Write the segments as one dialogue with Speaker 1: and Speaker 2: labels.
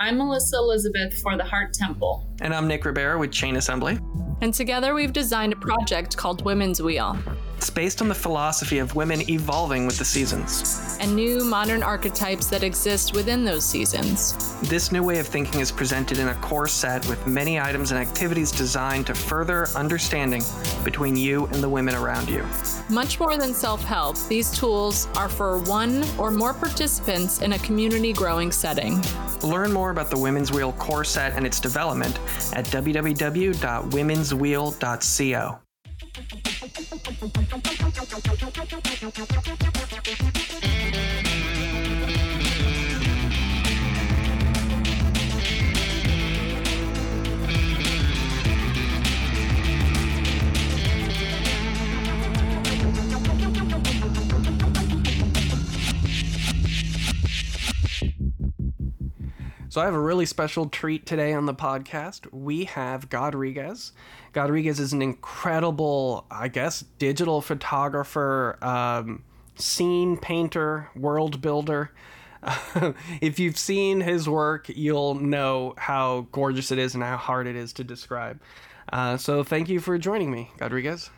Speaker 1: I'm Melissa Elizabeth for the Heart Temple.
Speaker 2: And I'm Nick Ribera with Chain Assembly.
Speaker 3: And together we've designed a project called Women's Wheel.
Speaker 2: It's based on the philosophy of women evolving with the seasons
Speaker 3: and new modern archetypes that exist within those seasons.
Speaker 2: This new way of thinking is presented in a core set with many items and activities designed to further understanding between you and the women around you.
Speaker 3: Much more than self help, these tools are for one or more participants in a community growing setting.
Speaker 2: Learn more about the Women's Wheel core set and its development at www.womenswheel.co. Thank you. So I have a really special treat today on the podcast. We have Godriguez. Godriguez is an incredible, I guess, digital photographer, um, scene painter, world builder. if you've seen his work, you'll know how gorgeous it is and how hard it is to describe. Uh, so thank you for joining me, Godriguez.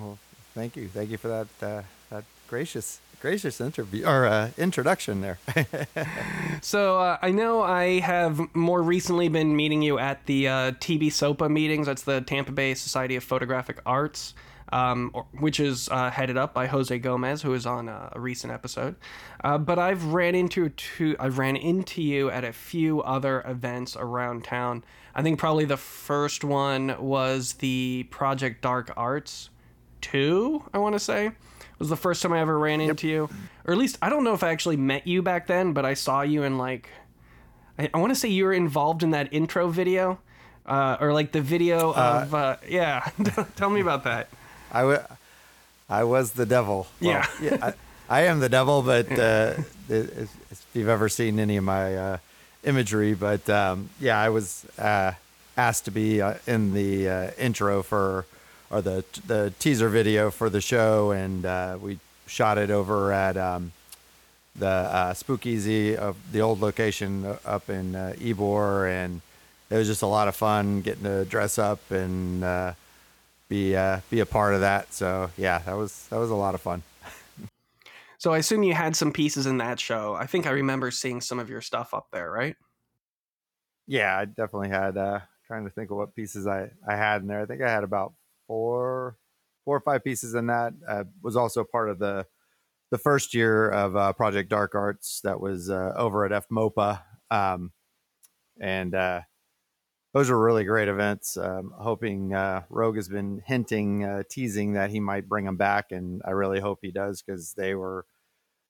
Speaker 4: Well, thank you. Thank you for that uh, that gracious gracious interview or uh, introduction there.
Speaker 2: so uh, I know I have more recently been meeting you at the uh, TB SOPA meetings. That's the Tampa Bay Society of Photographic Arts. Um, which is uh, headed up by Jose Gomez, who is on a, a recent episode. Uh, but I've ran into two, I've ran into you at a few other events around town. I think probably the first one was the Project Dark Arts two. I want to say was the first time I ever ran into you. Or at least I don't know if I actually met you back then, but I saw you in like I, I want to say you were involved in that intro video. Uh, or like the video uh, of uh, yeah. Tell me about that.
Speaker 4: I, w- I was the devil.
Speaker 2: Well, yeah,
Speaker 4: yeah I, I, am the devil but uh, if you've ever seen any of my uh, imagery but um, yeah i was uh, asked to be in the intro for or the the teaser video for the show, and uh, we shot it over at um, the uh, Spookeasy of the old location up in uh, Ybor, and it was just a lot of fun getting to dress up and uh, be uh, be a part of that. So yeah, that was that was a lot of fun.
Speaker 2: so I assume you had some pieces in that show. I think I remember seeing some of your stuff up there, right?
Speaker 4: Yeah, I definitely had. Uh, trying to think of what pieces I I had in there. I think I had about four four or five pieces in that. Uh, was also part of the the first year of uh, Project Dark Arts that was uh, over at FMOPA, um, and uh, those were really great events. Um, hoping uh, Rogue has been hinting, uh, teasing that he might bring them back, and I really hope he does because they were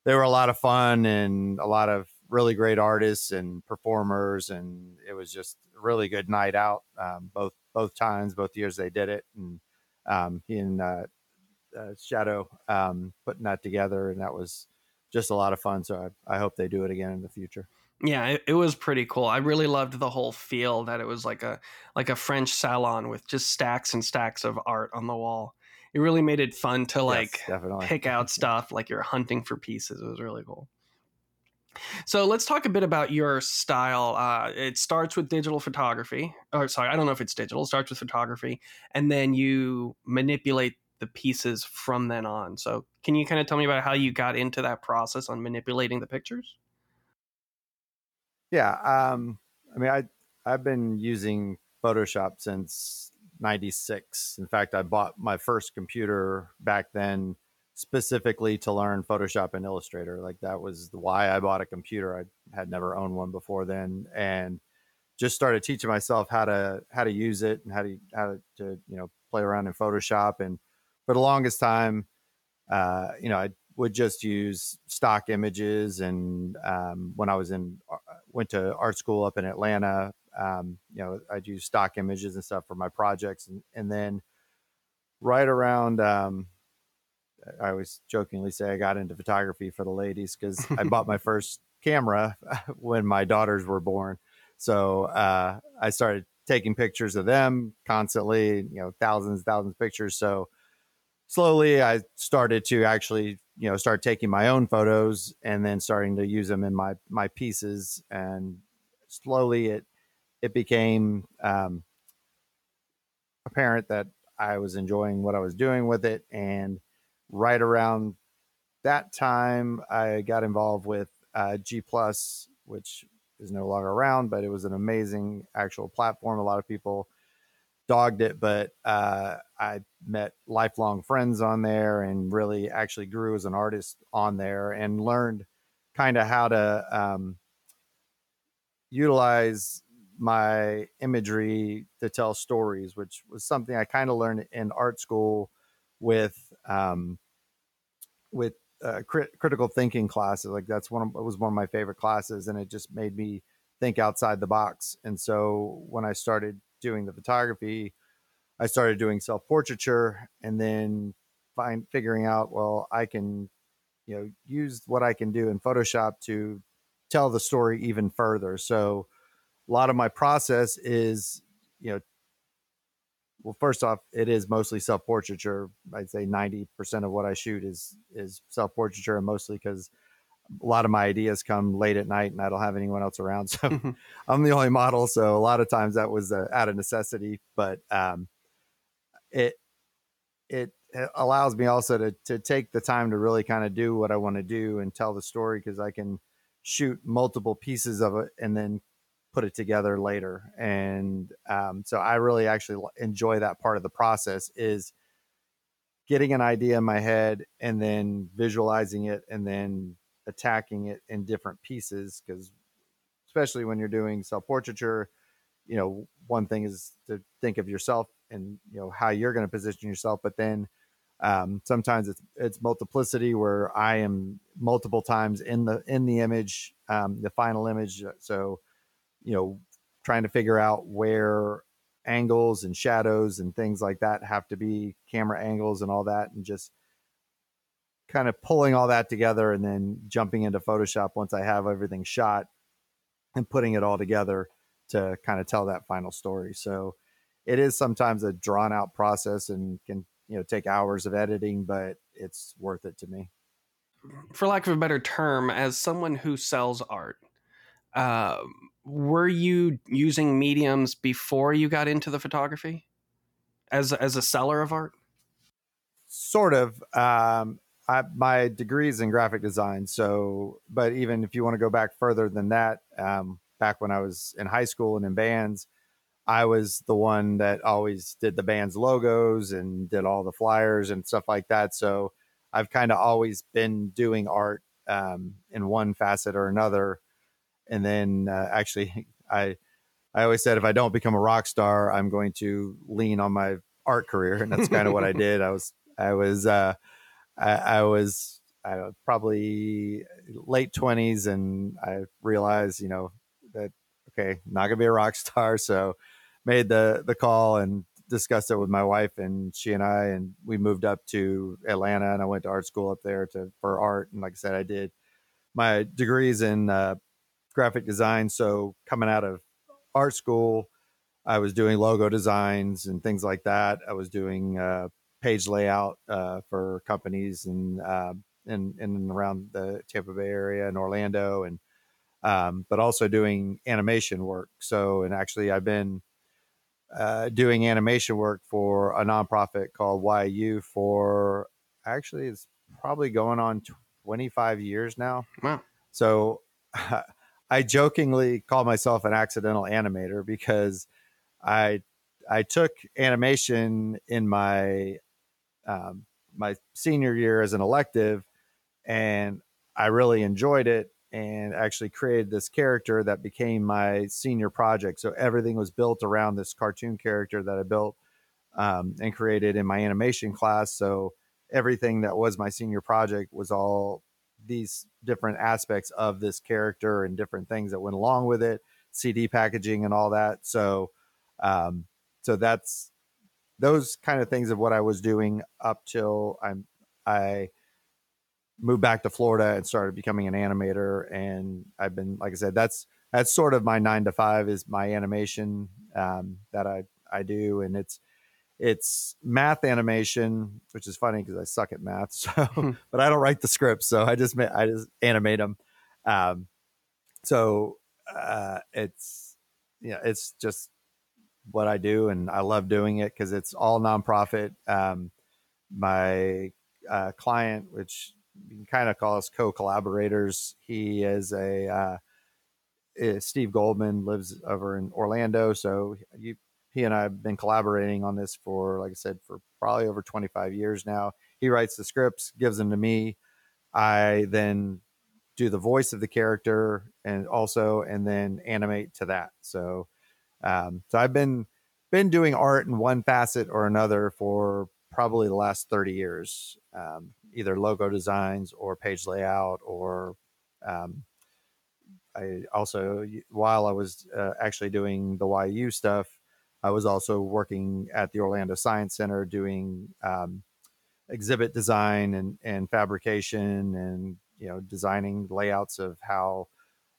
Speaker 4: they were a lot of fun and a lot of really great artists and performers, and it was just a really good night out. Um, both both times, both years they did it, and um, and uh, uh, Shadow um, putting that together, and that was just a lot of fun. So I, I hope they do it again in the future.
Speaker 2: Yeah, it, it, was pretty cool. I really loved the whole feel that it was like a like a French salon with just stacks and stacks of art on the wall. It really made it fun to like yes, pick out stuff like you're hunting for pieces. It was really cool. So let's talk a bit about your style. Uh, it starts with digital photography. Or sorry, I don't know if it's digital. It starts with photography, and then you manipulate the pieces from then on. So can you kind of tell me about how you got into that process on manipulating the pictures?
Speaker 4: Yeah, um, I mean, I I've been using Photoshop since '96. In fact, I bought my first computer back then specifically to learn Photoshop and Illustrator. Like that was why I bought a computer. I had never owned one before then, and just started teaching myself how to how to use it and how to how to, you know play around in Photoshop. And for the longest time, uh, you know, I would just use stock images. And um, when I was in uh, went to art school up in Atlanta, um, you know, I'd use stock images and stuff for my projects, and and then right around um, I always jokingly say I got into photography for the ladies because I bought my first camera when my daughters were born. So uh, I started taking pictures of them constantly, you know, thousands, thousands of pictures. So slowly I started to actually, you know, start taking my own photos and then starting to use them in my my pieces and slowly it it became um, apparent that I was enjoying what I was doing with it, and right around that time, I got involved with uh, G Plus, which is no longer around, but it was an amazing actual platform. A lot of people dogged it, but uh, I met lifelong friends on there and really actually grew as an artist on there and learned kind of how to um, utilize my imagery to tell stories, which was something I kind of learned in art school with um, with uh, crit- critical thinking classes. Like that's one of, it was one of my favorite classes, and it just made me think outside the box. And so when I started doing the photography, I started doing self portraiture, and then find figuring out well I can you know use what I can do in Photoshop to tell the story even further. So a lot of my process is you know well first off it is mostly self portraiture i'd say 90% of what i shoot is is self portraiture and mostly because a lot of my ideas come late at night and i don't have anyone else around so
Speaker 2: Mm-hmm.
Speaker 4: i'm the only model so a lot of times that was uh, out of necessity but um it it it allows me also to to take the time to really kind of do what i want to do and tell the story because i can shoot multiple pieces of it and then put it together later. And um, so i really actually enjoy that part of the process is getting an idea in my head and then visualizing it and then attacking it in different pieces because especially when you're doing self-portraiture you know one thing is to think of yourself and you know how you're going to position yourself but then um, sometimes it's it's multiplicity where i am multiple times in the in the image um, the final image so you know trying to figure out where angles and shadows and things like that have to be camera angles and all that and just kind of pulling all that together and then jumping into photoshop once i have everything shot and putting it all together to kind of tell that final story. So it is sometimes a drawn out process and can you know take hours of editing but it's worth it to me.
Speaker 2: For lack of a better term, as someone who sells art, uh, were you using mediums before you got into the photography? As as a seller of art?
Speaker 4: sort of um I, my degree is in graphic design so but even if you want to go back further than that um back when i was in high school and in bands i was the one that always did the band's logos and did all the flyers and stuff like that so i've kind of always been doing art um in one facet or another and then uh, actually i i always said if i don't become a rock star i'm going to lean on my art career and that's kind of what i did. I was I was uh, I, I was I probably late twenties, and I realized you know that okay, not gonna be a rock star, so made the the call and discussed it with my wife, and she and I, and we moved up to Atlanta, and I went to art school up there to for art, and like I said, I did my degrees in uh, graphic design, so coming out of art school. I was doing logo designs and things like that. I was doing uh, page layout uh, for companies and uh, in in and around the Tampa Bay area and Orlando, and um, but also doing animation work. So, and actually, I've been uh, doing animation work for a nonprofit called YU for actually it's probably going on 25 years now.
Speaker 2: Wow.
Speaker 4: So I jokingly call myself an accidental animator because I I took animation in my um, my senior year as an elective, and I really enjoyed it and actually created this character that became my senior project. So everything was built around this cartoon character that I built um, and created in my animation class. So everything that was my senior project was all these different aspects of this character and different things that went along with it, CD packaging and all that. So, um, so that's those kind of things of what I was doing up till I'm I moved back to Florida and started becoming an animator. And I've been, like I said, that's that's sort of my nine to five is my animation um, that I I do, and it's it's math animation, which is funny because I suck at math. So, but I don't write the scripts, so I just ma- I just animate them. Um, so uh, it's yeah, it's just what I do, and I love doing it because it's all nonprofit. Um, my uh, client, which you can kind of call us co-collaborators, he is a uh, is Steve Goldman lives over in Orlando, so you, he and I have been collaborating on this for, like I said, for probably over 25 years now. He writes the scripts, gives them to me. I then do the voice of the character and also and then animate to that. So um, so I've been been doing art in one facet or another for probably the last 30 years, um, either logo designs or page layout or um, I also while I was uh, actually doing the YU stuff, I was also working at the Orlando Science Center doing um, exhibit design and, and fabrication and you know designing layouts of how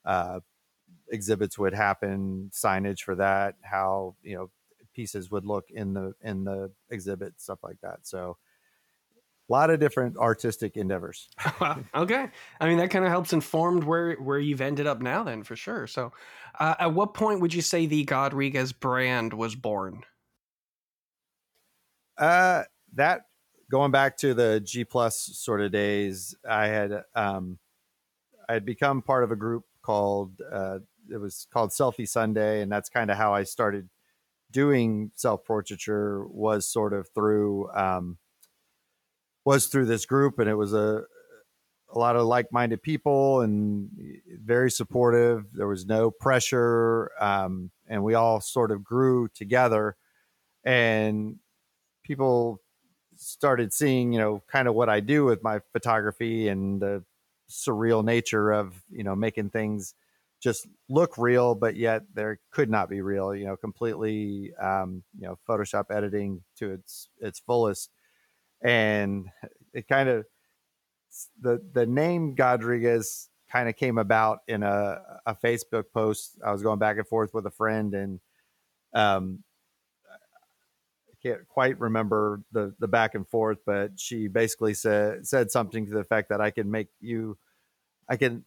Speaker 4: uh, exhibits would happen, signage for that, how you know pieces would look in the in the exhibit, stuff like that. So a lot of different artistic endeavors.
Speaker 2: okay, I mean that kind of helps informed where where you've ended up now, then for sure. So, uh, at what point would you say the Godriguez brand was born?
Speaker 4: Uh, that going back to the G plus sort of days, I had um, I had become part of a group called uh, it was called Selfie Sunday, and that's kind of how I started doing self portraiture. Was sort of through um, was through this group, and it was a a lot of like minded people and very supportive. There was no pressure, um, and we all sort of grew together. And people started seeing, you know, kind of what I do with my photography and the surreal nature of, you know, making things just look real, but yet there could not be real, you know, completely, um, you know, Photoshop editing to its, its fullest. And it kind of, the, the name Godriguez kind of came about in a, a Facebook post. I was going back and forth with a friend and, um, I can't quite remember the the back and forth, but she basically said said something to the effect that I can make you, I can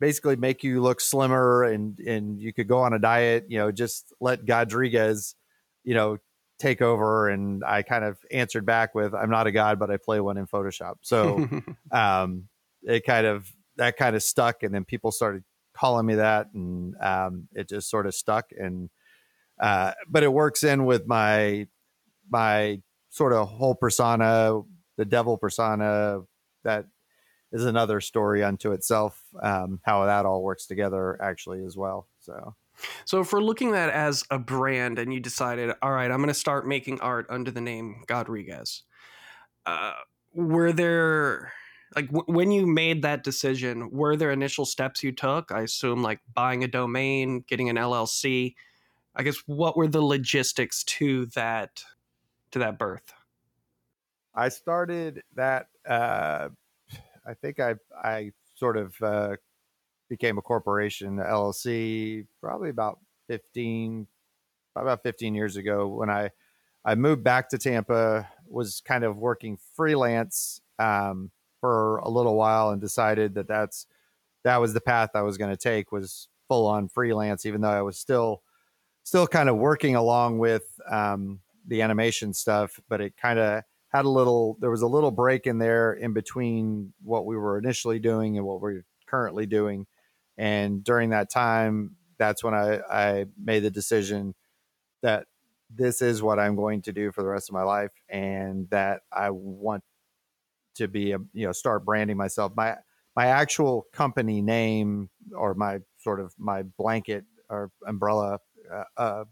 Speaker 4: basically make you look slimmer and and you could go on a diet. You know, just let Godriguez, you know, take over. And I kind of answered back with, "I'm not a god, but I play one in Photoshop." So, um, it kind of that kind of stuck, and then people started calling me that, and um, it just sort of stuck and uh, but it works in with my my sort of whole persona, the devil persona. That is another story unto itself. Um, how that all works together, actually, as well. So.
Speaker 2: So if we're looking at as a brand and you decided, all right, I'm going to start making art under the name Godriguez, uh, were there like w- when you made that decision, were there initial steps you took? I assume like buying a domain, getting an LLC, I guess what were the logistics to that to that birth?
Speaker 4: I started that. Uh, I think I I sort of uh, became a corporation, LLC, probably about fifteen, about fifteen years ago when I I moved back to Tampa. Was kind of working freelance um, for a little while and decided that that's that was the path I was going to take was full on freelance, even though I was still still kind of working along with um, the animation stuff, but it kind of had a little, there was a little break in there in between what we were initially doing and what we're currently doing. And during that time, that's when I, I made the decision that this is what I'm going to do for the rest of my life and that I want to be a, you know, start branding myself. My, my actual company name or my sort of my blanket or umbrella uh, uh,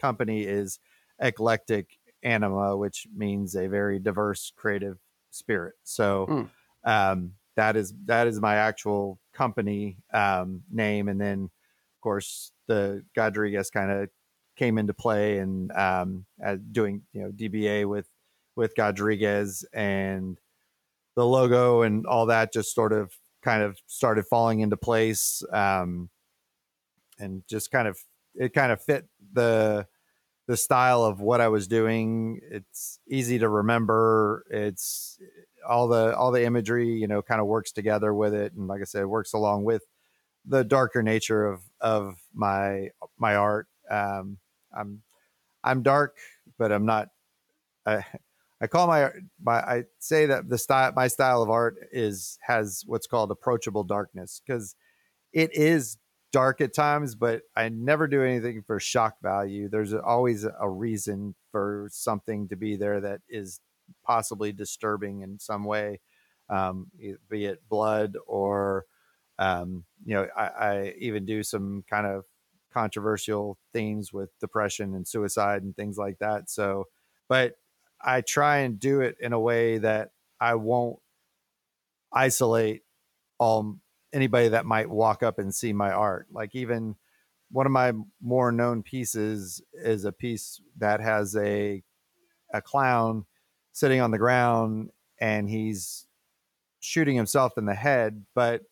Speaker 4: company is eclectic anima, which means a very diverse creative spirit. So mm. um, that is that is my actual company um, name, and then of course the Godriguez kind of came into play and um, doing you know DBA with with Godriguez and the logo and all that just sort of kind of started falling into place um, and just kind of it kind of fit the the style of what I was doing. It's easy to remember. It's all the all the imagery, you know, kind of works together with it, and like I said, it works along with the darker nature of of my my art. Um, I'm I'm dark, but I'm not. I, I call my my I say that the style my style of art is has what's called approachable darkness because it is dark at times, but I never do anything for shock value. There's always a reason for something to be there that is possibly disturbing in some way, um, be it blood or, um, you know, I, I even do some kind of controversial themes with depression and suicide and things like that. So, but I try and do it in a way that I won't isolate all anybody that might walk up and see my art. Like even one of my more known pieces is a piece that has a a clown sitting on the ground and he's shooting himself in the head, but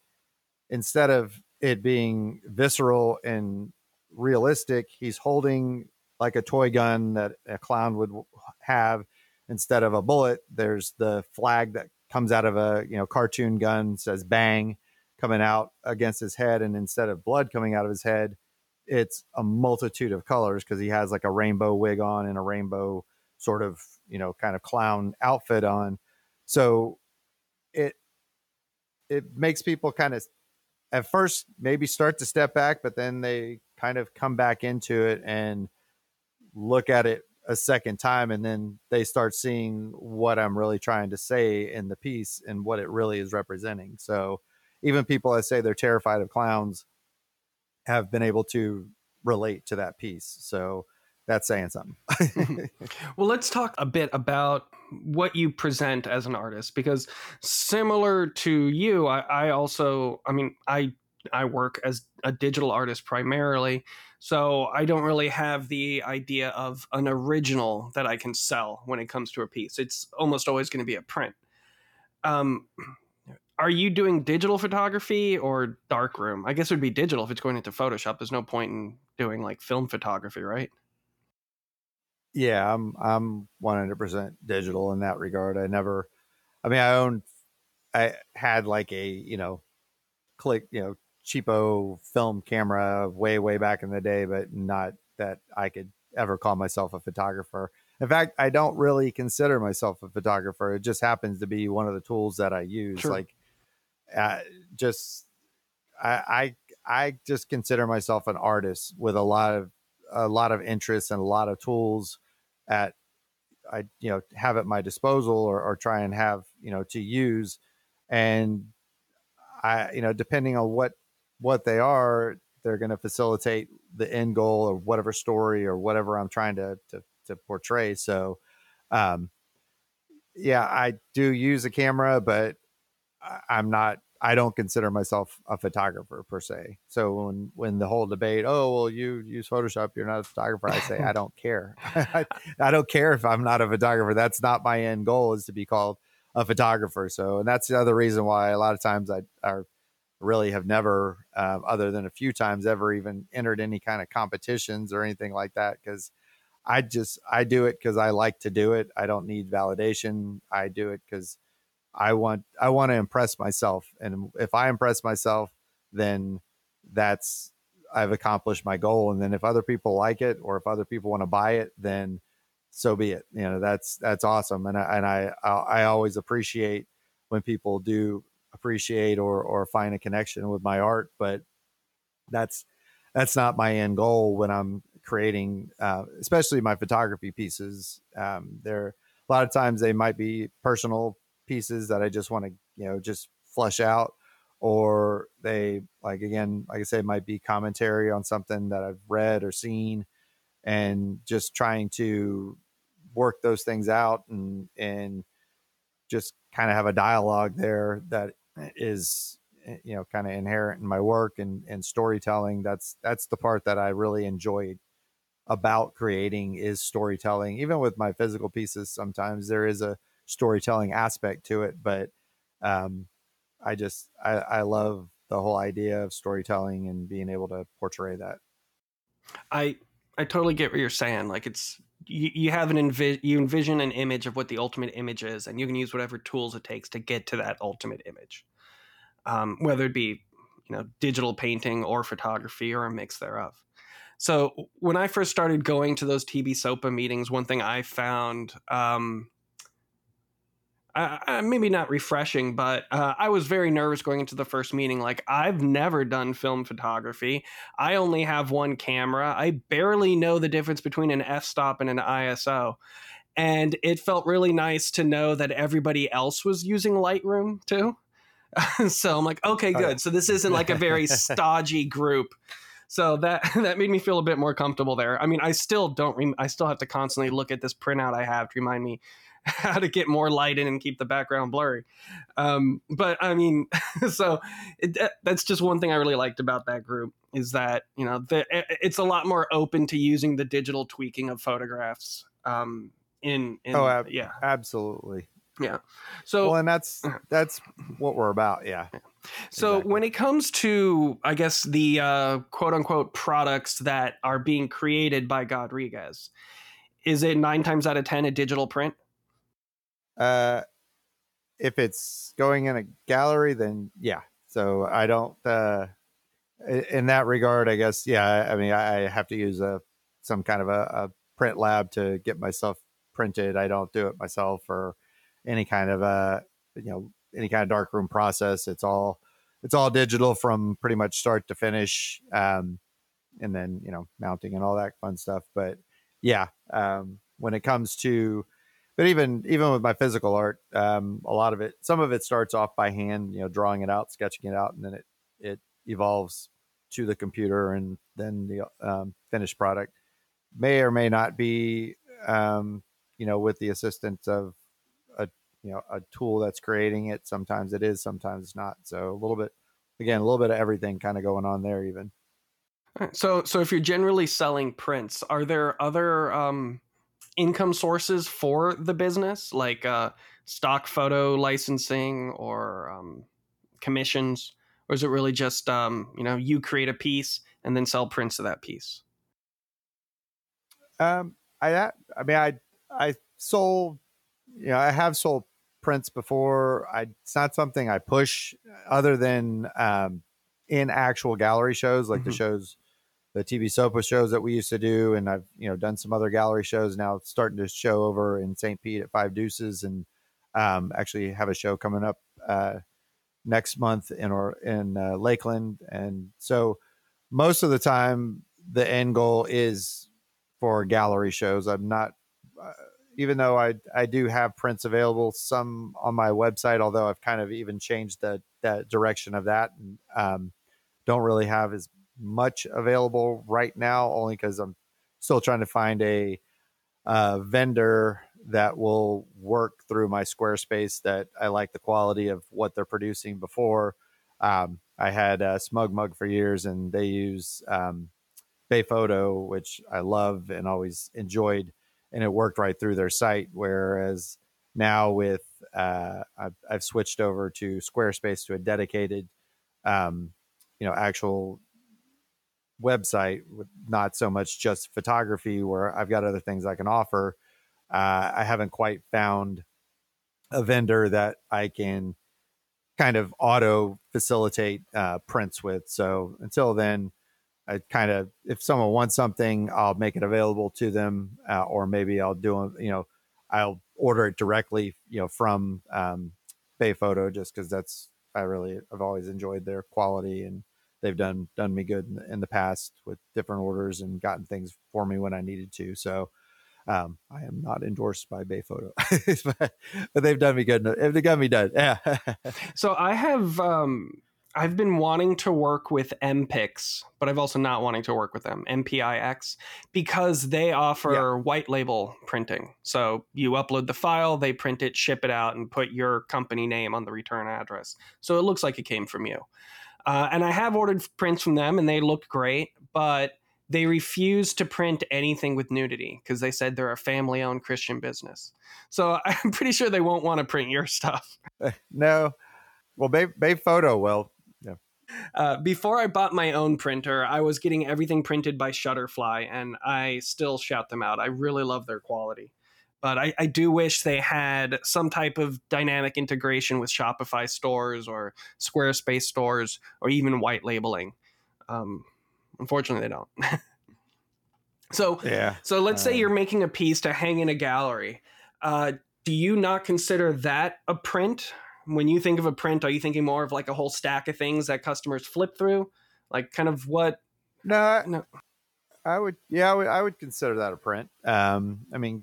Speaker 4: instead of it being visceral and realistic, he's holding like a toy gun that a clown would have instead of a bullet. There's the flag that comes out of a you know cartoon gun says bang coming out against his head, and instead of blood coming out of his head, it's a multitude of colors because he has like a rainbow wig on and a rainbow sort of you know kind of clown outfit on. So it it makes people kind of at first maybe start to step back, but then they kind of come back into it and look at it a second time and then they start seeing what I'm really trying to say in the piece and what it really is representing. So even people that say they're terrified of clowns have been able to relate to that piece. So that's saying something.
Speaker 2: well, let's talk a bit about what you present as an artist because similar to you, I, I also, I mean, I I work as a digital artist primarily, so I don't really have the idea of an original that I can sell when it comes to a piece. It's almost always going to be a print. Um, are you doing digital photography or darkroom? I guess it would be digital if it's going into Photoshop. There's no point in doing like film photography, right?
Speaker 4: Yeah, I'm I'm 100% digital in that regard. I never I mean I owned I had like a, you know, click, you know, cheapo film camera way way back in the day, but not that I could ever call myself a photographer. In fact, I don't really consider myself a photographer. It just happens to be one of the tools that I use. Sure. Like uh, just I, I I just consider myself an artist with a lot of a lot of interests and a lot of tools at I you know have at my disposal or, or try and have you know to use. And I you know depending on what what they are they're going to facilitate the end goal or whatever story or whatever I'm trying to to, to portray. So um yeah I do use a camera but I'm not I don't consider myself a photographer per se. So when when the whole debate, oh well, you use Photoshop, you're not a photographer. I say I don't care. I, I, don't care if I'm not a photographer. That's not my end goal is to be called a photographer. So and that's the other reason why a lot of times I, I really have never, uh, other than a few times, ever even entered any kind of competitions or anything like that because. I just I do it because I like to do it. I don't need validation. I do it because I want I want to impress myself, and if I impress myself, then that's I've accomplished my goal. And then if other people like it, or if other people want to buy it, then so be it. You know, that's that's awesome, and I, and I I always appreciate when people do appreciate or or find a connection with my art, but that's that's not my end goal when I'm creating, uh, especially my photography pieces. Um, they're a lot of times they might be personal pieces that I just want to, you know, just flush out or they like again, like I say, might be commentary on something that I've read or seen and just trying to work those things out and and just kind of have a dialogue there that is eh, you know kind of inherent in my work and and storytelling. That's that's the part that I really enjoyed about creating is storytelling. Even with my physical pieces sometimes there is a storytelling aspect to it. But um, I just I, I love the whole idea of storytelling and being able to portray that.
Speaker 2: I I totally get what you're saying. Like it's you, you have an envi- you envision an image of what the ultimate image is, and you can use whatever tools it takes to get to that ultimate image. Um, whether it be you know digital painting or photography or a mix thereof. So when I first started going to those TB SOPA meetings, one thing I found, um, uh, maybe not refreshing, but uh, I was very nervous going into the first meeting. Like I've never done film photography. I only have one camera. I barely know the difference between an f-stop and an ISO. And it felt really nice to know that everybody else was using Lightroom too. so I'm like, okay, good. So this isn't like a very stodgy group so that that made me feel a bit more comfortable there. I mean, I still don't. Re- I still have to constantly look at this printout I have to remind me how to get more light in and keep the background blurry. Um, but I mean, so it, that's just one thing I really liked about that group is that you know the, it's a lot more open to using the digital tweaking of photographs. Um, in, in
Speaker 4: oh ab-
Speaker 2: yeah,
Speaker 4: absolutely.
Speaker 2: Yeah. So
Speaker 4: well, and that's that's what we're about. Yeah.
Speaker 2: So exactly. when it comes to, I guess the uh, quote unquote products that are being created by Godriguez, is it nine times out of ten a digital print?
Speaker 4: Uh, if it's going in a gallery, then yeah. So I don't. Uh, in that regard, I guess yeah. I mean, I have to use a some kind of a, a print lab to get myself printed. I don't do it myself or any kind of a you know any kind of darkroom process. It's all it's all digital from pretty much start to finish, um, and then you know mounting and all that fun stuff. But yeah, um, when it comes to but even even with my physical art, um, a lot of it, some of it starts off by hand, you know, drawing it out, sketching it out, and then it it evolves to the computer, and then the um, finished product. May or may not be, um, you know, with the assistance of a you know a tool that's creating it. Sometimes it is sometimes it's not. So a little bit again a little bit of everything kind of going on there even.
Speaker 2: So so if you're generally selling prints are there other um, income sources for the business like uh, stock photo licensing or um, commissions or is it really just um, you know you create a piece and then sell prints of that piece
Speaker 4: um i i mean i i sold you know i have sold prints before. I, it's not something I push other than um, in actual gallery shows, like mm-hmm. the shows, the TB SOPA shows that we used to do. And I've, you know, done some other gallery shows now starting to show over in St. Pete at Five Deuces and um, actually have a show coming up uh, next month in, or in uh, Lakeland. And so most of the time, the end goal is for gallery shows. I'm not, uh, even though I I do have prints available, some on my website, although I've kind of even changed the that direction of that, and um, don't really have as much available right now, only because I'm still trying to find a uh, vendor that will work through my Squarespace that I like the quality of what they're producing before. Um, I had Smug Mug for years, and they use um, Bay Photo, which I love and always enjoyed and it worked right through their site. Whereas now with uh, I've, I've, switched over to Squarespace to a dedicated, um, you know, actual website with not so much just photography where I've got other things I can offer. Uh, I haven't quite found a vendor that I can kind of auto facilitate uh, prints with. So until then, I kind of if someone wants something, I'll make it available to them, uh, or maybe I'll do you know I'll order it directly you know from um, Bay Photo just because that's I really I've always enjoyed their quality and they've done done me good in the, in the past with different orders and gotten things for me when I needed to. So um, I am not endorsed by Bay Photo, but, but, they've done me good. They've got me done. Yeah.
Speaker 2: so I have um, I've been wanting to work with MPix, but I've also not wanting to work with them, MPIX, because they offer yeah. white label printing. So you upload the file, they print it, ship it out, and put your company name on the return address. So it looks like it came from you. Uh, and I have ordered prints from them, and they look great, but they refuse to print anything with nudity because they said they're a family owned Christian business. So I'm pretty sure they won't want to print your stuff.
Speaker 4: no. Well, Bay, Bay Photo will.
Speaker 2: Uh, before I bought my own printer, I was getting everything printed by Shutterfly, and I still shout them out. I really love their quality. But I, I do wish they had some type of dynamic integration with Shopify stores or Squarespace stores or even white labeling. Um, unfortunately, they don't. so
Speaker 4: Yeah.
Speaker 2: so let's say
Speaker 4: Um,
Speaker 2: you're making a piece to hang in a gallery. Uh, do you not consider that a print? When you think of a print, are you thinking more of like a whole stack of things that customers flip through? Like kind of what?
Speaker 4: No, I,
Speaker 2: No.
Speaker 4: I would. Yeah, I would, I would consider that a print. Um, I mean,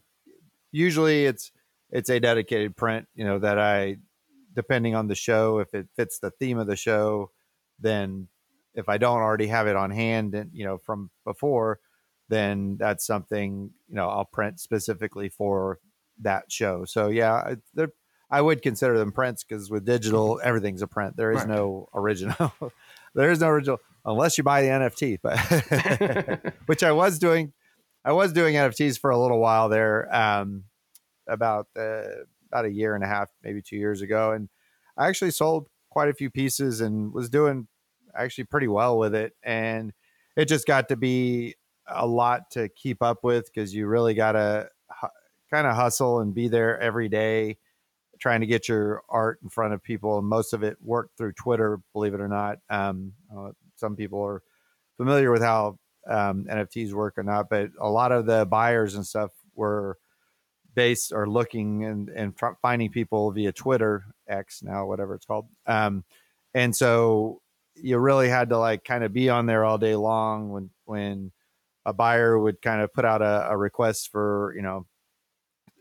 Speaker 4: usually it's it's a dedicated print. You know that I, depending on the show, if it fits the theme of the show, then if I don't already have it on hand and you know from before, then that's something you know I'll print specifically for that show. So yeah, I- they're- I would consider them prints because with digital mm-hmm. everything's a print. There is
Speaker 2: Right.
Speaker 4: no original. there is no original unless you buy the NFT. But which I was doing, I was doing NFTs for a little while there, um, about uh, about a year and a half, maybe two years ago, and I actually sold quite a few pieces and was doing actually pretty well with it. And it just got to be a lot to keep up with because you really got to hu- kind of hustle and be there every day trying to get your art in front of people. And most of it worked through Twitter, believe it or not. Um, uh, some people are familiar with how um, NFTs work or not, but a lot of the buyers and stuff were based or looking and, and tr- finding people via Twitter, X now, whatever it's called. Um, and so you really had to like kind of be on there all day long when, when a buyer would kind of put out a, a request for, you know,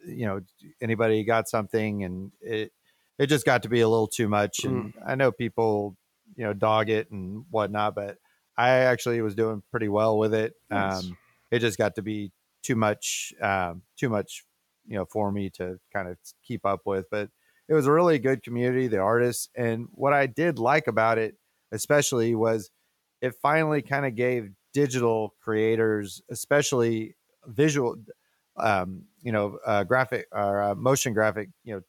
Speaker 4: you know, anybody got something and it, it just got to be a little too much. And I know people, you know, dog it and whatnot, but I actually was doing pretty well with it.
Speaker 2: Nice.
Speaker 4: Um, it just got to be too much, um, too much, you know, for me to kind of keep up with. But it was a really good community, the artists, and what I did like about it, especially, was it finally kind of gave digital creators, especially visual, um, you know, uh, graphic or uh, motion graphic, you know,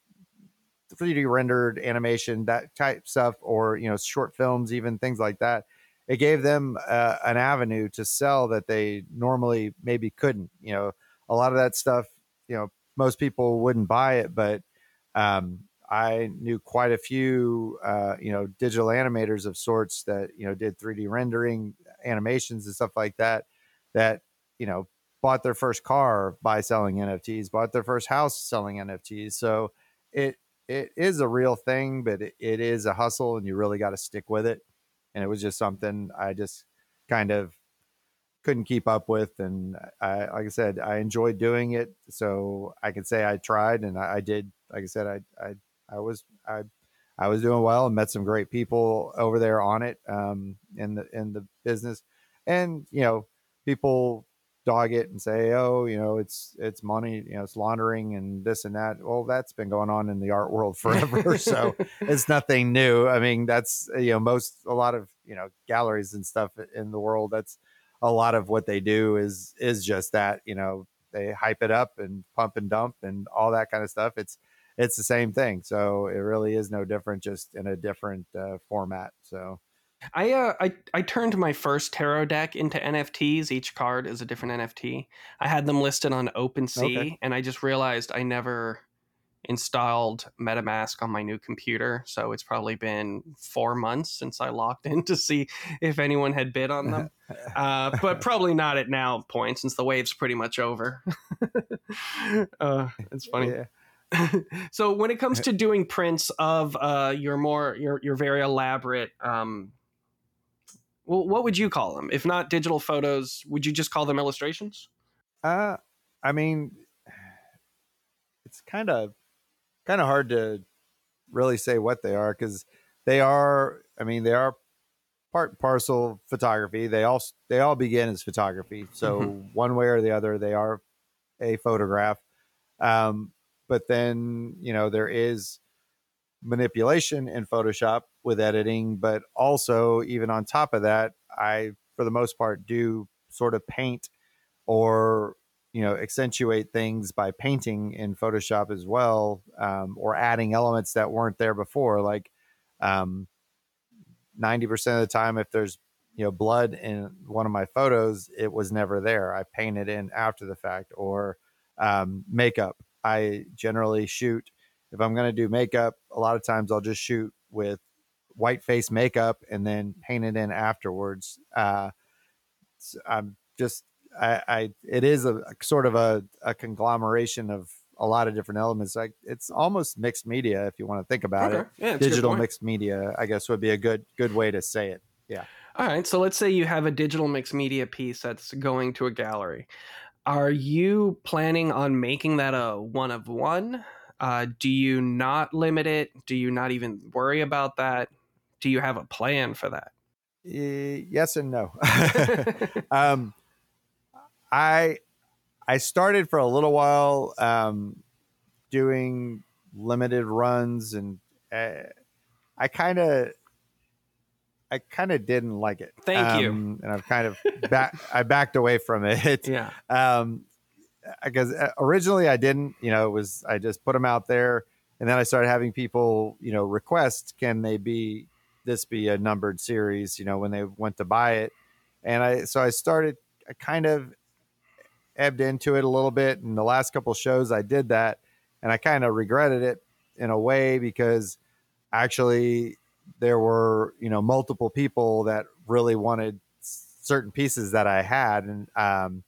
Speaker 4: 3D rendered animation, that type stuff, or you know, short films, even things like that. It gave them uh, an avenue to sell that they normally maybe couldn't. You know, a lot of that stuff, you know, most people wouldn't buy it, but um, I knew quite a few, uh, you know, digital animators of sorts that you know did 3D rendering, animations, and stuff like that. That you know bought their first car by selling NFTs, bought their first house selling NFTs. So it it is a real thing, but it, it is a hustle, and you really got to stick with it. And it was just something I just kind of couldn't keep up with, and I, like I said, I enjoyed doing it. So I can say I tried, and I, I did. Like I said, I I I was I I was doing well and met some great people over there on it um, in the in the business, and you know people dog it and say, oh, you know, it's it's money, you know, it's laundering and this and that. Well, that's been going on in the art world forever, so it's nothing new. I mean, that's you know, most a lot of you know galleries and stuff in the world. That's a lot of what they do is is just that. You know, they hype it up and pump and dump and all that kind of stuff. It's it's the same thing. So it really is no different, just in a different uh, format. So
Speaker 2: I uh I I turned my first tarot deck into NFTs. Each card is a different NFT. I had them listed on OpenSea,
Speaker 4: Okay.
Speaker 2: and I just realized I never installed MetaMask on my new computer. So it's probably been four months since I logged in to see if anyone had bid on them. uh, but probably not at now point since the wave's pretty much over. uh, it's funny.
Speaker 4: yeah.
Speaker 2: so when it comes to doing prints of uh, your more your your very elaborate um, well, what would you call them? If not digital photos, would you just call them illustrations?
Speaker 4: Uh, I mean, it's kind of kind of hard to really say what they are because they are. I mean, they are part and parcel photography. They all they all begin as photography. So one way or the other, they are a photograph. Um, but then you know there is manipulation in Photoshop with editing, but also even on top of that, I for the most part do sort of paint or you know accentuate things by painting in Photoshop as well, um, or adding elements that weren't there before. Like um, ninety percent of the time, if there's you know blood in one of my photos, it was never there. I painted in after the fact, or um, makeup. I generally shoot. If I'm going to do makeup, a lot of times I'll just shoot with white face makeup and then paint it in afterwards. Uh, I'm just I, I it is a, a sort of a, a, conglomeration of a lot of different elements. Like it's almost mixed media if you want to think about
Speaker 2: Okay.
Speaker 4: it.
Speaker 2: Yeah, that's a good
Speaker 4: Digital mixed media, I guess, would be a good good way to say it. Yeah.
Speaker 2: All right, so let's say you have a digital mixed media piece that's going to a gallery. Are you planning on making that a one of one? Uh, do you not limit it? Do you not even worry about that? Do you have a plan for that?
Speaker 4: Eh, yes and no. um, I I started for a little while um, doing limited runs, and uh, I kind of I kind of didn't like it.
Speaker 2: Thank you.
Speaker 4: Um, and I've kind of back I backed away from it.
Speaker 2: yeah.
Speaker 4: um because originally i didn't you know it was i just put them out there and then i started having people you know request can they be this be a numbered series? You know when they went to buy it. And i so i started i kind of ebbed into it a little bit and the last couple shows i did that and i kind of regretted it in a way because actually there were you know multiple people that really wanted certain pieces that i had and um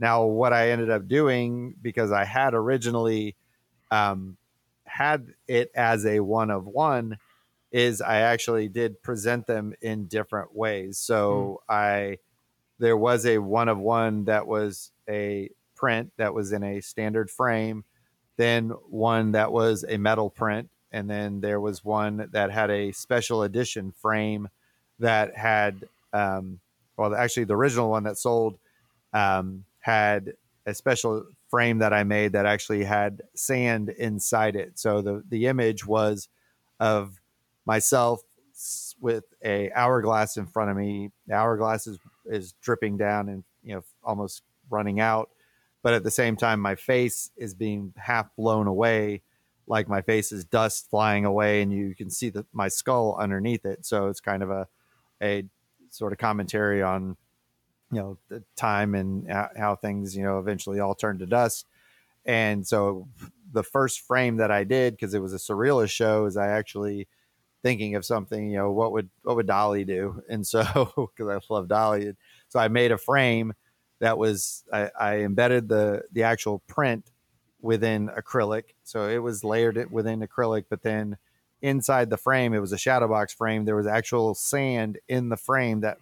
Speaker 4: now, what I ended up doing because I had originally um, had it as a one of one is I actually did present them in different ways. So I there was a one of one that was a print that was in a standard frame, then one that was a metal print, and then there was one that had a special edition frame that had um, well actually the original one that sold um, had a special frame that I made that actually had sand inside it. So the the image was of myself with a hourglass in front of me. The hourglass is is dripping down and you know almost running out, but at the same time my face is being half blown away like my face is dust flying away and you can see the, my skull underneath it. So it's kind of a a sort of commentary on you know the time and how, things you know eventually all turned to dust. And so the first frame that i did because it was a surrealist show is i actually thinking of something you know what would what would Dali do? And so because i love Dali. So i made a frame that was I, I embedded the the actual print within acrylic. So it was layered it within acrylic but then inside the frame it was a shadow box frame. There was actual sand in the frame that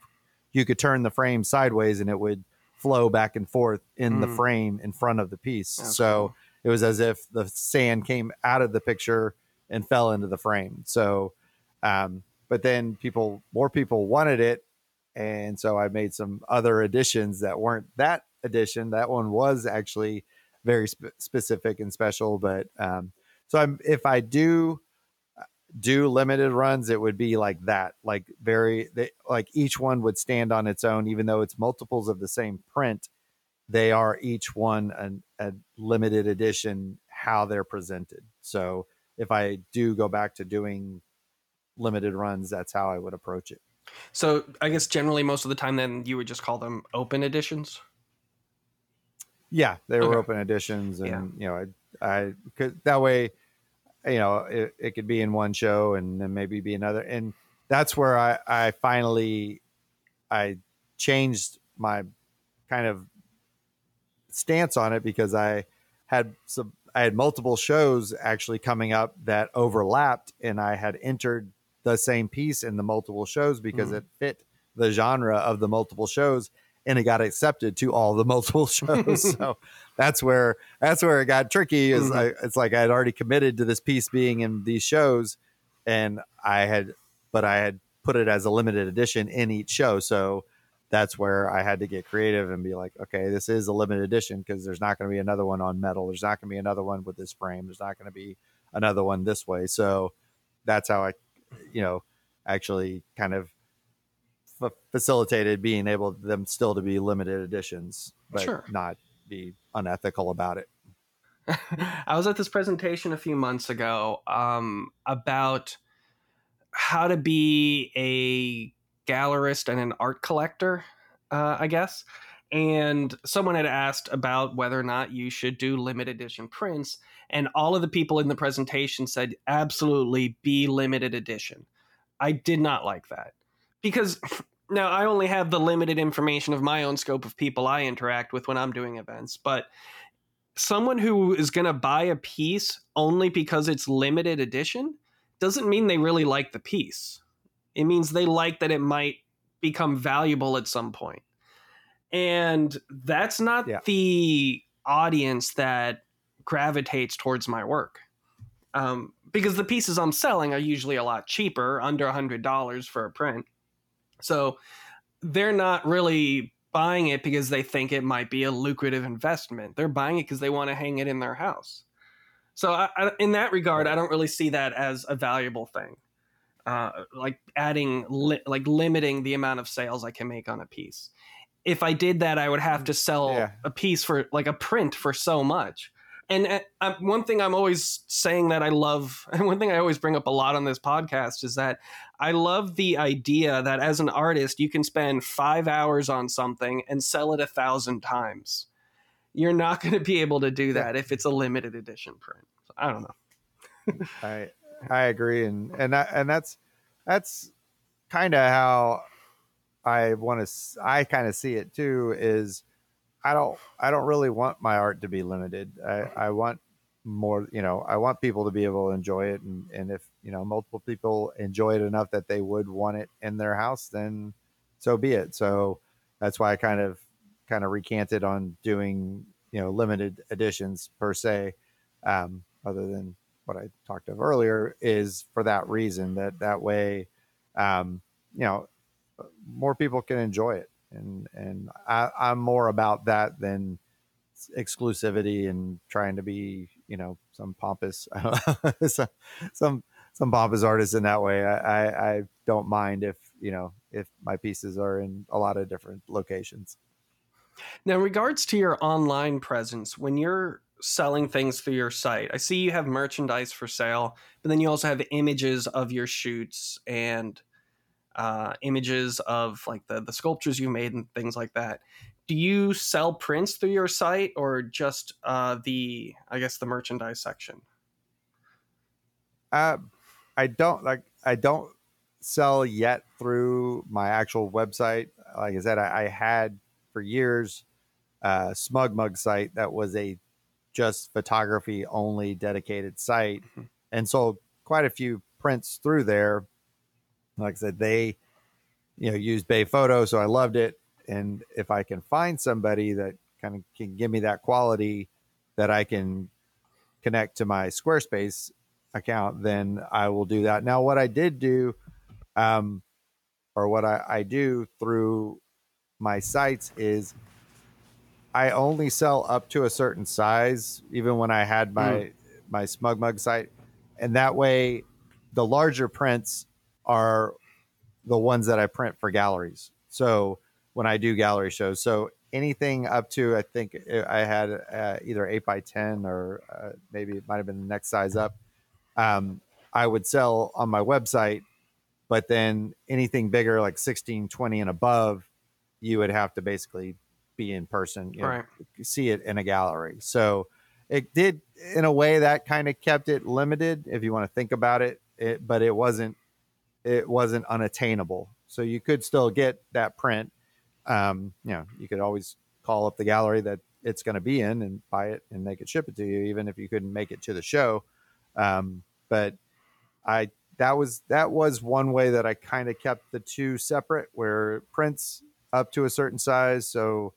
Speaker 4: you could turn the frame sideways and it would flow back and forth in the
Speaker 2: Mm.
Speaker 4: frame in front of the piece.
Speaker 2: That's
Speaker 4: so it was as if the sand came out of the picture and fell into the frame. So, um, but then people, more people wanted it. And so I made some other additions that weren't that edition. That one was actually very spe- specific and special. But um, so I'm, if I do do limited runs, it would be like that, like very, they, like each one would stand on its own, even though it's multiples of the same print. They are each one an, a limited edition, how they're presented. So if I do go back to doing limited runs, that's how I would approach it.
Speaker 2: So I guess generally most of the time then you would just call them open editions.
Speaker 4: Yeah, they were
Speaker 2: Okay.
Speaker 4: open editions, and
Speaker 2: Yeah.
Speaker 4: you know, I, I could that way, you know, it, it could be in one show and then maybe be another, and that's where I, I finally, I changed my kind of stance on it because I had some, I had multiple shows actually coming up that overlapped, and I had entered the same piece in the multiple shows because
Speaker 2: Mhm.
Speaker 4: it fit the genre of the multiple shows and it got accepted to all the multiple shows. so that's where that's where it got tricky. Is
Speaker 2: Mhm.
Speaker 4: I, it's like I had already committed to this piece being in these shows, and I had, but I had put it as a limited edition in each show. So that's where I had to get creative and be like, okay, this is a limited edition because there's not going to be another one on metal. There's not going to be another one with this frame. There's not going to be another one this way. So that's how I, you know, actually kind of f- facilitated being able them still to be limited editions, but
Speaker 2: Sure.
Speaker 4: not be unethical about it.
Speaker 2: I was at this presentation a few months ago um, about how to be a gallerist and an art collector, uh, I guess. and someone had asked about whether or not you should do limited edition prints and all of the people in the presentation said absolutely be limited edition i did not like that because now i only have the limited information of my own scope of people i interact with when i'm doing events but someone who is going to buy a piece only because it's limited edition doesn't mean they really like the piece. It means they like that it might become valuable at some point. And that's not
Speaker 4: Yeah.
Speaker 2: the audience that gravitates towards my work. Um, because the pieces i'm selling are usually a lot cheaper under a hundred dollars for a print so they're not really buying it because they think it might be a lucrative investment they're buying it because they want to hang it in their house so I, I, in that regard i don't really see that as a valuable thing uh, like adding li- like limiting the amount of sales i can make on a piece if I did that, I would have to sell
Speaker 4: Yeah.
Speaker 2: a piece for like a print for so much. And uh, one thing I'm always saying that I love, and one thing I always bring up a lot on this podcast is that I love the idea that as an artist, you can spend five hours on something and sell it a thousand times. You're not going to be able to do that if it's a limited edition print. So, I don't know.
Speaker 4: I I agree, and and I, and that's that's kind of how I want to. I kind of see it too. Is I don't I don't really want my art to be limited. I I want more. You know, I want people to be able to enjoy it, and and if you know multiple people enjoy it enough that they would want it in their house, then so be it. So that's why I kind of kind of recanted on doing you know limited editions per se, um, other than what I talked of earlier is for that reason that that way, um, you know, more people can enjoy it. And, and I, I'm more about that than exclusivity and trying to be, you know, some pompous, some, some, some pompous artist in that way. I, I, I don't mind if, you know, if my pieces are in a lot of different locations.
Speaker 2: Now, in regards to your online presence, when you're selling things through your site, I see you have merchandise for sale, but then you also have images of your shoots and uh, images of like the, the sculptures you made and things like that. Do you sell prints through your site or just uh, the, I guess, the merchandise section?
Speaker 4: Uh, I don't like. I don't sell yet through my actual website. Like I said, I, I had for years a SmugMug site that was a just photography only dedicated site,
Speaker 2: Mhm.
Speaker 4: and sold quite a few prints through there. Like I said, they you know use Bay Photo, so I loved it. And if I can find somebody that kind of can give me that quality that I can connect to my Squarespace account, then I will do that. Now, what I did do, um, or what I, I do through my sites is I only sell up to a certain size, even when I had my my SmugMug site, and that way, the larger prints are the ones that I print for galleries. So when I do gallery shows, so anything up to I think I had uh, either eight by ten or uh, maybe it might have been the next size up. Um, I would sell on my website, but then anything bigger like 16, 20 and above, you would have to basically be in person, you know,
Speaker 2: Right.
Speaker 4: see it in a gallery. So it did in a way that kind of kept it limited if you want to think about it, it but it wasn't it wasn't unattainable. So you could still get that print. Um, you know, you could always call up the gallery that it's going to be in and buy it and they could ship it to you, even if you couldn't make it to the show. Um, but I that was that was one way that I kind of kept the two separate, where prints up to a certain size, so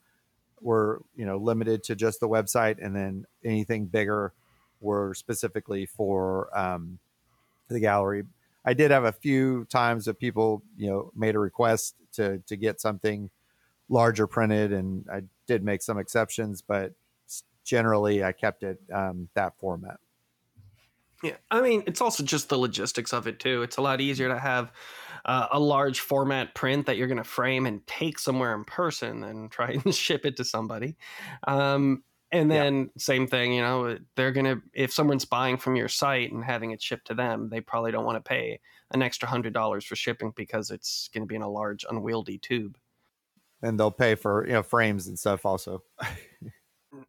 Speaker 4: were you know limited to just the website, and then anything bigger were specifically for um, the gallery. I did have a few times that people you know made a request to to get something larger printed, and I did make some exceptions, but generally I kept it um, that format.
Speaker 2: Yeah, I mean, it's also just the logistics of it too. It's a lot easier to have uh, a large format print that you're going to frame and take somewhere in person than try and ship it to somebody. Um, and
Speaker 4: Yeah.
Speaker 2: then same thing, you know, they're going to if someone's buying from your site and having it shipped to them, they probably don't want to pay an extra hundred dollars for shipping because it's going to be in a large unwieldy tube.
Speaker 4: and they'll pay for you know frames and stuff also.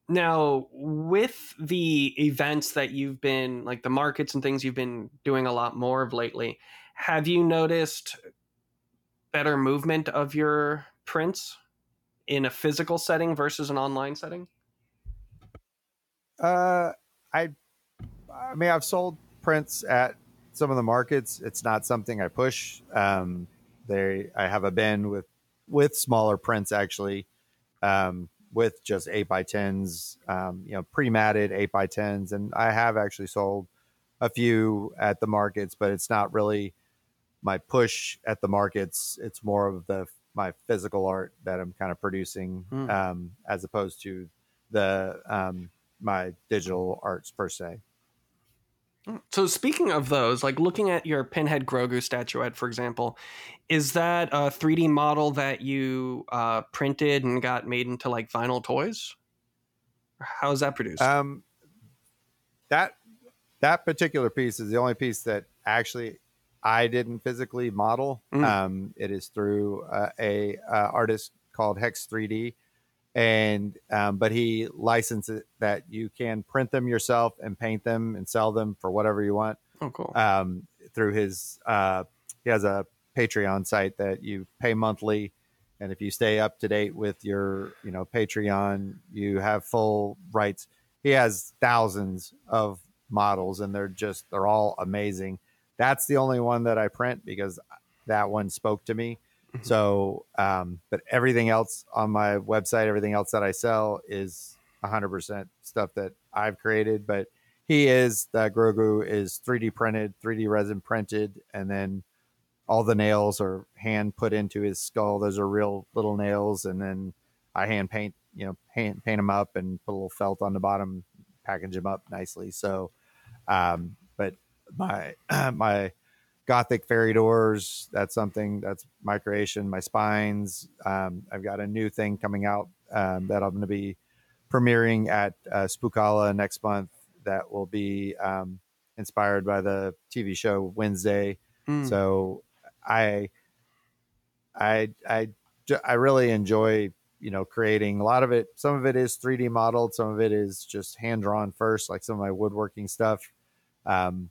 Speaker 2: Now, with the events that you've been like the markets and things you've been doing a lot more of lately, have you noticed better movement of your prints in a physical setting versus an online setting?
Speaker 4: Uh, I, I mean, I've sold prints at some of the markets. It's not something I push. Um, they, I have a bin with with smaller prints actually. Um, with just eight by tens, um, you know, pre-matted eight by tens, and I have actually sold a few at the markets, but it's not really my push at the markets. It's more of the my physical art that I'm kind of producing,
Speaker 2: Mm.
Speaker 4: um, as opposed to the um, my digital arts per se.
Speaker 2: So speaking of those, like looking at your Pinhead Grogu statuette, for example, is that a 3D model that you uh, printed and got made into like vinyl toys? How is that produced?
Speaker 4: Um, that that particular piece is the only piece that actually I didn't physically model.
Speaker 2: Mm.
Speaker 4: Um, it is through uh, a uh, artist called Hex 3D, and um, but he licenses that you can print them yourself and paint them and sell them for whatever you want
Speaker 2: oh, cool.
Speaker 4: um, through his uh, he has a patreon site that you pay monthly and if you stay up to date with your you know patreon you have full rights. He has thousands of models and they're just they're all amazing. That's the only one that i print because that one spoke to me
Speaker 2: Mhm.
Speaker 4: so um, but everything else on my website everything else that i sell is 100% stuff that i've created but he is the Grogu is 3D printed, 3D resin printed, and then all the nails are hand put into his skull. Those are real little nails, and then I hand paint, you know, hand paint them up and put a little felt on the bottom, package them up nicely. So, um, but my my gothic fairy doors, that's something that's my creation. My spines, um, I've got a new thing coming out um, that I'm going to be premiering at uh, Spookala next month that will be um, inspired by the TV show Wednesday.
Speaker 2: Mm.
Speaker 4: So I, I, I, I really enjoy you know creating a lot of it. Some of it is 3D modeled, some of it is just hand drawn first, like some of my woodworking stuff. Um,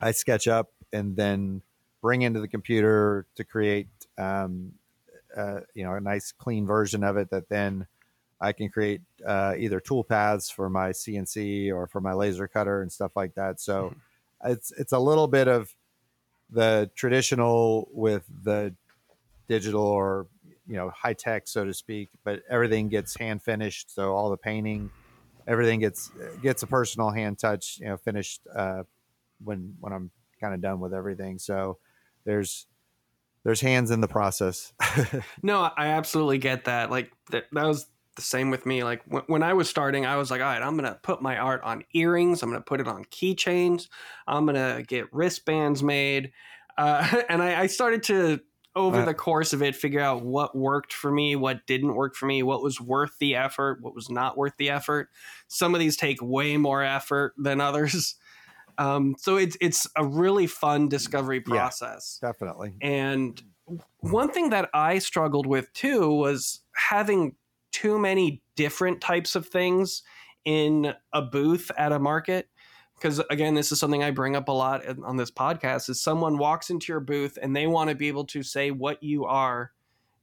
Speaker 4: I sketch up and then bring into the computer to create um, uh, you know a nice clean version of it that then I can create uh, either tool paths for my CNC or for my laser cutter and stuff like that. So it's it's a little bit of the traditional with the digital or you know high tech, so to speak. But everything gets hand finished, so all the painting, everything gets gets a personal hand touch. You know, finished uh, when when I'm kind of done with everything. So there's there's hands in the process.
Speaker 2: No, I absolutely get that. Like that, that was the same with me. Like when, when I was starting, I was like, all right, I'm gonna put my art on earrings. I'm gonna put it on keychains. I'm gonna get wristbands made, uh, and I, I started to over
Speaker 4: Uh.
Speaker 2: the course of it figure out what worked for me, what didn't work for me, what was worth the effort, what was not worth the effort. Some of these take way more effort than others. Um, so it's it's a really fun discovery
Speaker 4: Yeah.
Speaker 2: process.
Speaker 4: Definitely.
Speaker 2: And one thing that I struggled with too was having too many different types of things in a booth at a market. Because again, this is something I bring up a lot on this podcast is someone walks into your booth and they want to be able to say what you are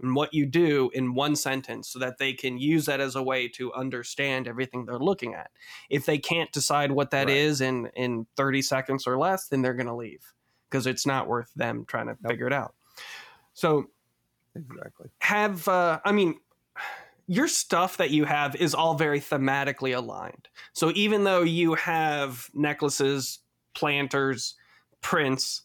Speaker 2: and what you do in one sentence so that they can use that as a way to understand everything they're looking at. If they can't decide what that is
Speaker 4: Right.
Speaker 2: in in 30 seconds or less, then they're going to leave because it's not worth them trying to
Speaker 4: Nope.
Speaker 2: figure it out. So
Speaker 4: Exactly.
Speaker 2: have uh i mean your stuff that you have is all very thematically aligned so even though you have necklaces planters prints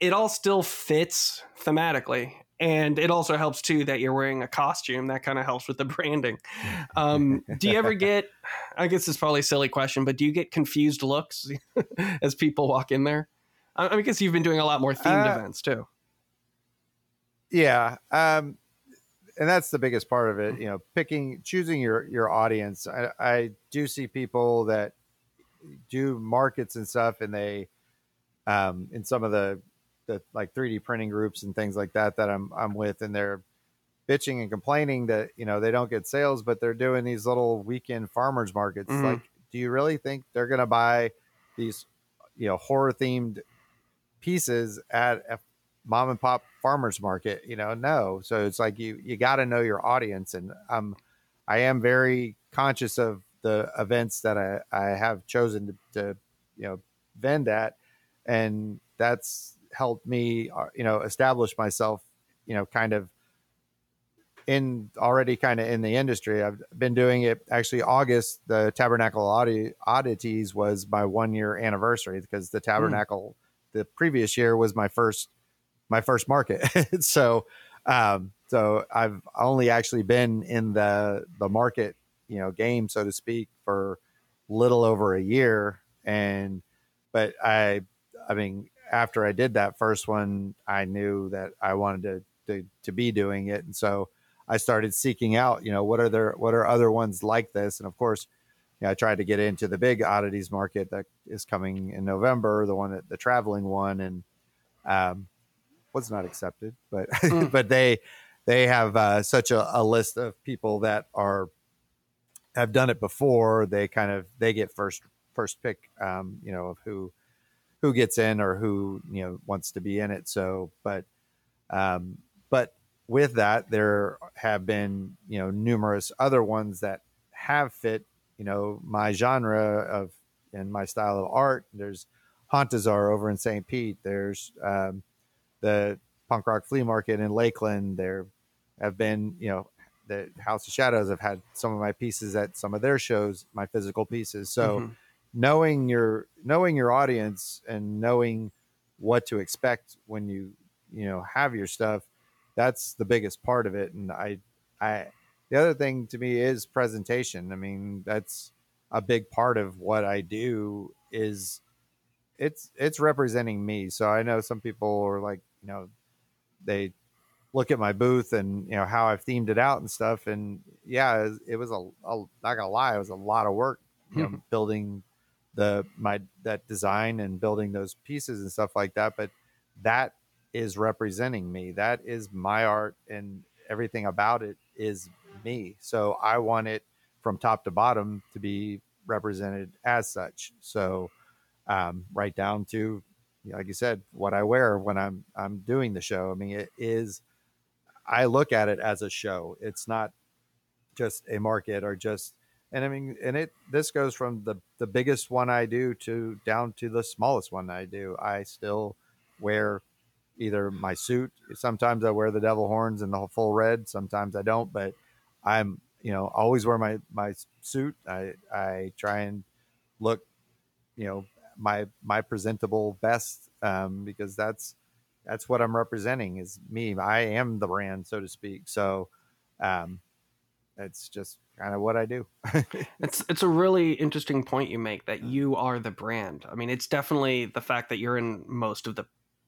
Speaker 2: it all still fits thematically and it also helps too that you're wearing a costume that kind of helps with the branding um, do you ever get i guess it's probably a silly question but do you get confused looks as people walk in there i I guess you've been doing a lot more themed
Speaker 4: Uh,
Speaker 2: events too
Speaker 4: Yeah. Um, and that's the biggest part of it, you know, picking, choosing your, your audience. I, I do see people that do markets and stuff and they, um, in some of the, the like 3D printing groups and things like that, that I'm, I'm with and they're, bitching and complaining that you know they don't get sales, but they're doing these little weekend farmers markets.
Speaker 2: Mhm.
Speaker 4: Like, do you really think they're going to buy these you know horror themed pieces at a mom and pop farmers market? You know, no. So it's like you you got to know your audience, and um, I am very conscious of the events that I I have chosen to, to you know vend at, and that's helped me uh, you know establish myself you know kind of in already kind of in the industry. I've been doing it actually August, the Tabernacle Oddity, Oddities was my one year anniversary because the Tabernacle the previous year was my first my first market. so um so I've only actually been in the the market, you know, game so to speak for little over a year and but I I mean after I did that first one, I knew that I wanted to to, to be doing it and so I started seeking out, you know, what are there, what are other ones like this? And of course, you know, I tried to get into the big oddities market that is coming in November, the one that the traveling one, and um, was not accepted, but
Speaker 2: Mm.
Speaker 4: but they they have uh, such a, a list of people that are have done it before. They kind of they get first first pick, um, you know, of who who gets in or who you know wants to be in it. So, but um, but with that, there have been you know numerous other ones that have fit you know my genre of and my style of art. There's Hauntazar over in St. Pete. There's um, the punk rock flea market in Lakeland. There have been you know the House of Shadows. have had some of my pieces at some of their shows, my physical pieces. So
Speaker 2: Mhm.
Speaker 4: Knowing your knowing your audience and knowing what to expect when you you know have your stuff that's the biggest part of it. And i i the other thing to me is presentation. I mean that's a big part of what i do is it's it's representing me. So i know some people are like you know they look at my booth and you know how i've themed it out and stuff. And yeah it was, a, a not gonna lie it was a lot of work you know mm-hmm. building the my that design and building those pieces and stuff like that but that is representing me. That is my art and everything about it is me. So i want it from top to bottom to be represented as such. So um, right down to like you said what i wear when i'm i'm doing the show. I mean it is i look at it as a show. It's not just a market or just and I mean, and it this goes from the the biggest one I do to down to the smallest one I do. I still wear either my suit. Sometimes I wear the devil horns and the full red. Sometimes I don't, but I'm you know always wear my my suit. I I try and look, you know, my my presentable best um, because that's that's what I'm representing is me. I am the brand, so to speak. So um, it's just kind of what I do.
Speaker 2: It's it's a really interesting point you make that you are the brand. I mean, it's definitely the fact that you're in most of the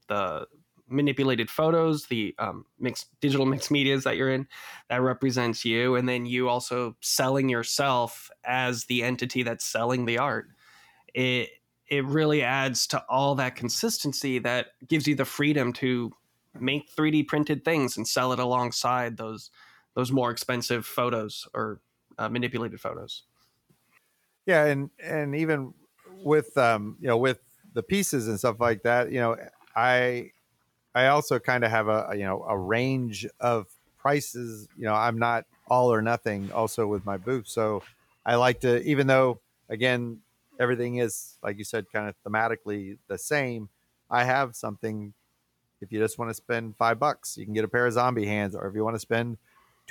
Speaker 2: the manipulated photos, the um, mixed digital mixed medias that you're in, that represents you, and then you also selling yourself as the entity that's selling the art. It it really adds to all that consistency that gives you the freedom to make 3D printed things and sell it alongside those those more expensive photos or uh, manipulated photos.
Speaker 4: yeah and and even with um you know with the pieces and stuff like that you know i i also kind of have a, you know a range of prices. You know i'm not all or nothing also with my booth. So i like to even though again everything is like you said kind of thematically the same i have something. If you just want to spend five bucks you can get a pair of zombie hands or if you want to spend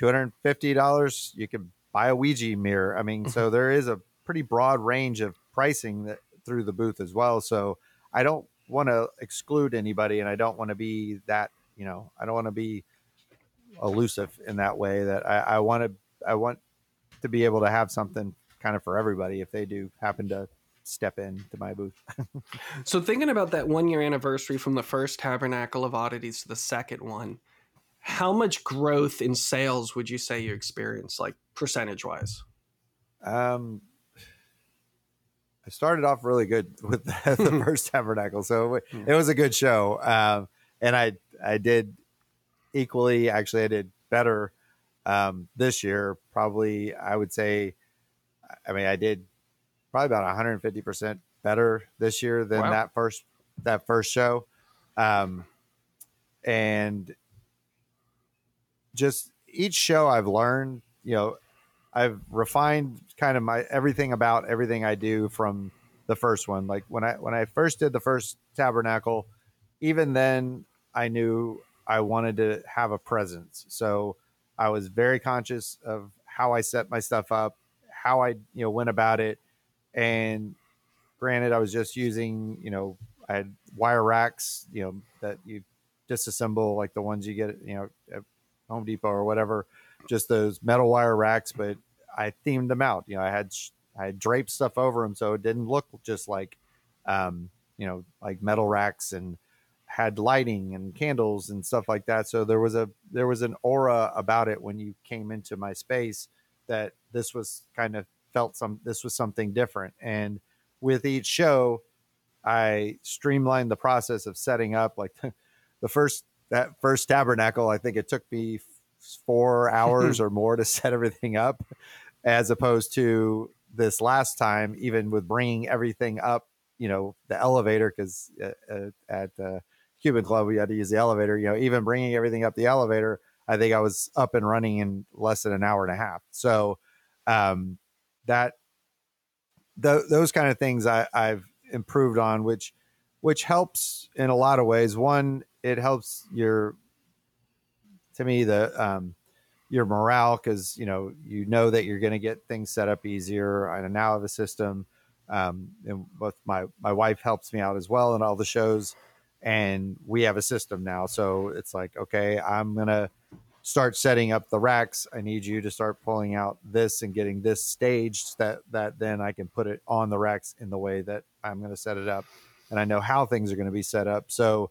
Speaker 4: $250 you can buy a ouija mirror. I mean mm-hmm. so there is a pretty broad range of pricing that through the booth as well. So i don't want to exclude anybody and i don't want to be that you know i don't want to be elusive in that way that i, I want to i want to be able to have something kind of for everybody if they do happen to step in to my booth.
Speaker 2: So thinking about that one year anniversary from the first Tabernacle of Oddities to the second one, how much growth in sales would you say you experienced, like percentage wise?
Speaker 4: Um, I started off really good with the, the first Tabernacle, so it, it was a good show. Um, and I I did equally, actually, I did better Um, this year, probably I would say, I mean, I did probably about 150 percent better this year than
Speaker 2: Wow.
Speaker 4: that first that first show, um, and just each show I've learned, you know, I've refined kind of my everything about everything I do from the first one. Like when I when I first did the first tabernacle, even then I knew I wanted to have a presence. So I was very conscious of how I set my stuff up, how I, you know, went about it. And granted, I was just using, you know, I had wire racks, you know, that you disassemble like the ones you get, you know, Home Depot or whatever, just those metal wire racks, but I themed them out. You know, I had I had draped stuff over them so it didn't look just like, um, you know, like metal racks and had lighting and candles and stuff like that. So there was a there was an aura about it when you came into my space that this was kind of felt some this was something different. And with each show, I streamlined the process of setting up like the first that first tabernacle. I think it took me four hours or more to set everything up, as opposed to this last time, even with bringing everything up, you know, the elevator because uh, at uh, Cuban Club we had to use the elevator. You know, even bringing everything up the elevator, I think I was up and running in less than an hour and a half. So um, that th- those kind of things I, I've improved on, which which helps in a lot of ways. One, it helps your to me the um, your morale because you know you know that you're going to get things set up easier. I now have a system, um, and both my my wife helps me out as well in all the shows, and we have a system now. So it's like okay, I'm gonna start setting up the racks. I need you to start pulling out this and getting this staged that that then I can put it on the racks in the way that I'm going to set it up, and I know how things are going to be set up. So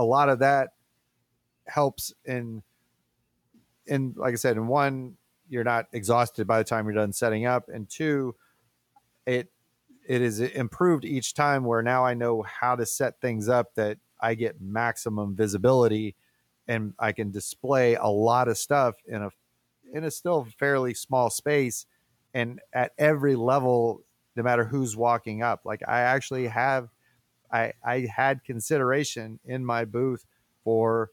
Speaker 4: a lot of that helps in in like I said, in one, you're not exhausted by the time you're done setting up, and two, it it is improved each time where now I know how to set things up that I get maximum visibility and I can display a lot of stuff in a in a still fairly small space and at every level no matter who's walking up. Like I actually have I I had consideration in my booth for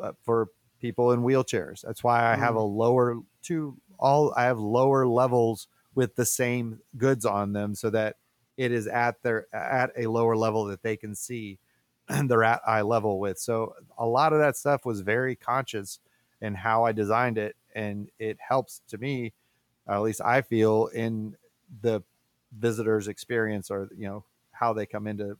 Speaker 4: uh, for people in wheelchairs. That's why I have a lower two all I have lower levels with the same goods on them so that it is at their at a lower level that they can see and they're at eye level with. So a lot of that stuff was very conscious in how I designed it and it helps to me at least I feel in the visitors experience or you know how they come in to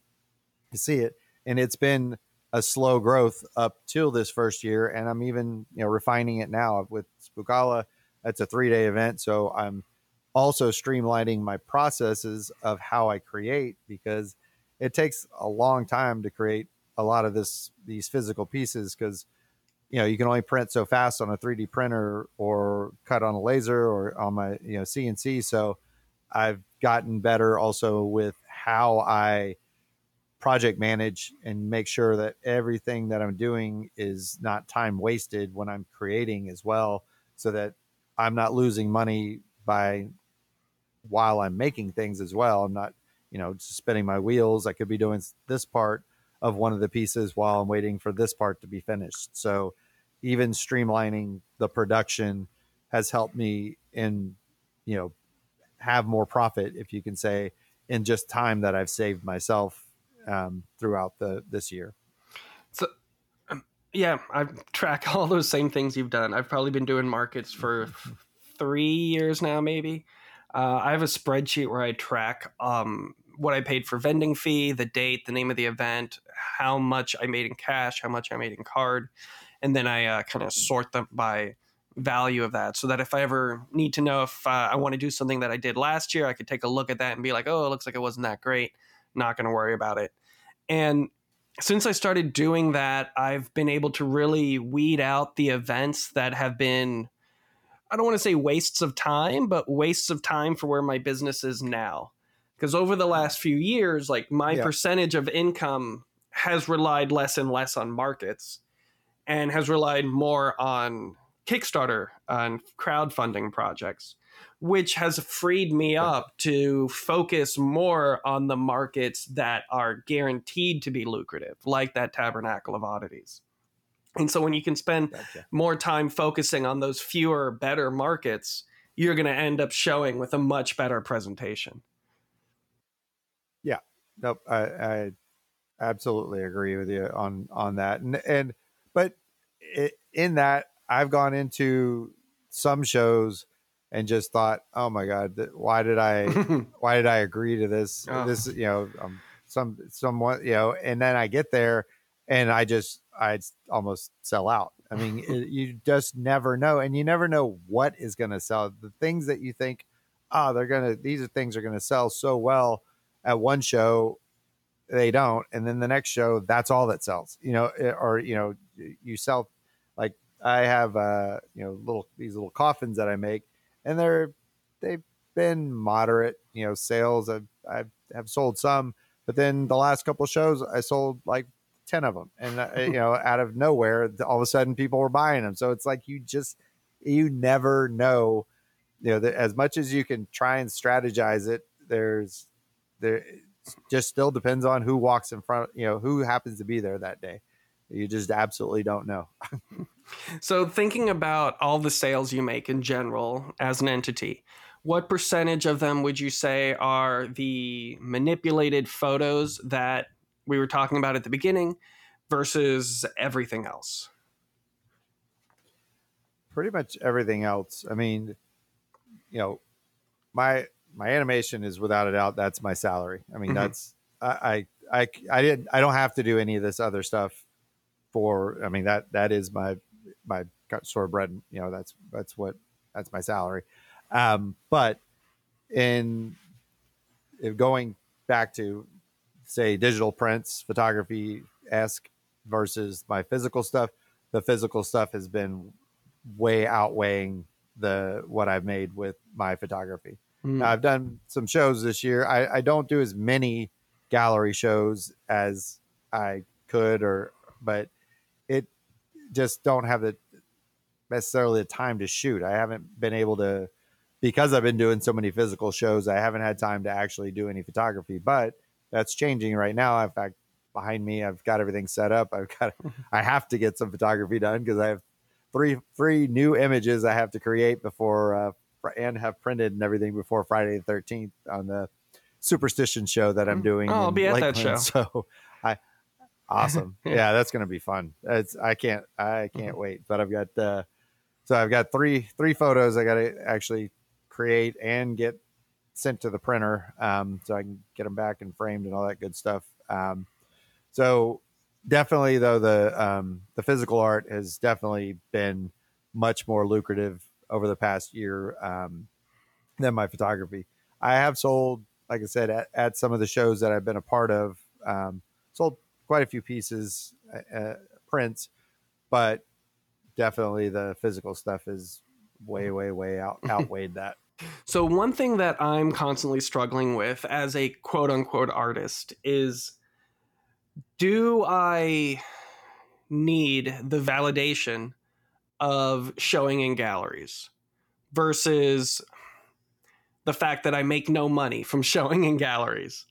Speaker 4: see it. And it's been a slow growth up till this first year. And i'm even you know refining it now with spookala that's a three day event. So i'm also streamlining my processes of how i create because it takes a long time to create a lot of this these physical pieces because you know you can only print so fast on a 3d printer or cut on a laser or on my you know cnc so i've gotten better also with how i project manage and make sure that everything that I'm doing is not time wasted when I'm creating as well, so that I'm not losing money by while I'm making things as well. I'm not, you know, spinning my wheels. I could be doing this part of one of the pieces while I'm waiting for this part to be finished. So even streamlining the production has helped me in, you know, have more profit, if you can say, in just time that I've saved myself um, throughout the this year.
Speaker 2: So, um, yeah, I track all those same things you've done. I've probably been doing markets for three years now, maybe. Uh, I have a spreadsheet where I track um, what I paid for vending fee, the date, the name of the event, how much I made in cash, how much I made in card, and then I uh, kind of sort them by value of that, so that if I ever need to know if uh, I want to do something that I did last year, I could take a look at that and be like, oh, it looks like it wasn't that great not going to worry about it. And since I started doing that, I've been able to really weed out the events that have been, I don't want to say wastes of time, but wastes of time for where my business is now. Because over the last few years, like my
Speaker 4: Yeah.
Speaker 2: percentage of income has relied less and less on markets and has relied more on Kickstarter and crowdfunding projects, which has freed me up to focus more on the markets that are guaranteed to be lucrative, like that Tabernacle of Oddities. And so when you can spend
Speaker 4: Gotcha.
Speaker 2: more time focusing on those fewer, better markets, you're going to end up showing with a much better presentation. Yeah.
Speaker 4: Nope, I, I absolutely agree with you on on that. And and but it, in that, I've gone into some shows and just thought, oh my god, why did I why did I agree to this?
Speaker 2: Oh.
Speaker 4: This you know um, some somewhat you know, and then I get there and I just I almost sell out. I mean, it, you just never know, and you never know what is going to sell. The things that you think, oh, they're gonna these are things are going to sell so well at one show they don't and then the next show that's all that sells you know eh, or you know you sell like i have uh you know little these little coffins that i make and they're they've been moderate you know sales. I've i've have sold some but then the last couple shows i sold like 10 of them and uh, you know out of nowhere all of a sudden people were buying them so it's like you just you never know you know as much as you can try and strategize it there's there just still depends on who walks in front you know who happens to be there that day. You just absolutely don't know
Speaker 2: So, thinking about all the sales you make in general as an entity, what percentage of them would you say are the manipulated photos that we were talking about at the beginning versus everything else?
Speaker 4: pretty much everything else i mean you know my my animation is without a doubt that's my salary i mean
Speaker 2: Mhm.
Speaker 4: that's I, I i i didn't i don't have to do any of this other stuff for i mean that that is my my sort of bread you know that's that's what that's my salary um but in if going back to say digital prints photography esque versus my physical stuff the physical stuff has been way outweighing the what i've made with my photography
Speaker 2: Mm.
Speaker 4: now, I've done some shows this year. I, I don't do as many gallery shows as I could, or but just don't have the necessarily the time to shoot. I haven't been able to because I've been doing so many physical shows. I haven't had time to actually do any photography, but that's changing right now. In fact, behind me, I've got everything set up. I've got I have to get some photography done because I have three three new images I have to create before uh, and have printed and everything before Friday the thirteenth on the superstition show that I'm
Speaker 2: Mm.
Speaker 4: doing.
Speaker 2: Oh, I'll be at that
Speaker 4: Lakeland. So I awesome.
Speaker 2: Yeah.
Speaker 4: that's gonna be fun. It's I can't I can't wait. But I've got uh so I've got three three photos I gotta actually create and get sent to the printer um so I can get them back and framed and all that good stuff. Um so definitely though the um the physical art has definitely been much more lucrative over the past year um than my photography. I have sold, like I said, at, at some of the shows that I've been a part of, um, sold quite a few pieces, uh, uh, prints, but definitely the physical stuff is way, way, way out outweighed that.
Speaker 2: So, one thing that I'm constantly struggling with as a quote unquote artist is do I need the validation of showing in galleries versus the fact that I make no money from showing in galleries?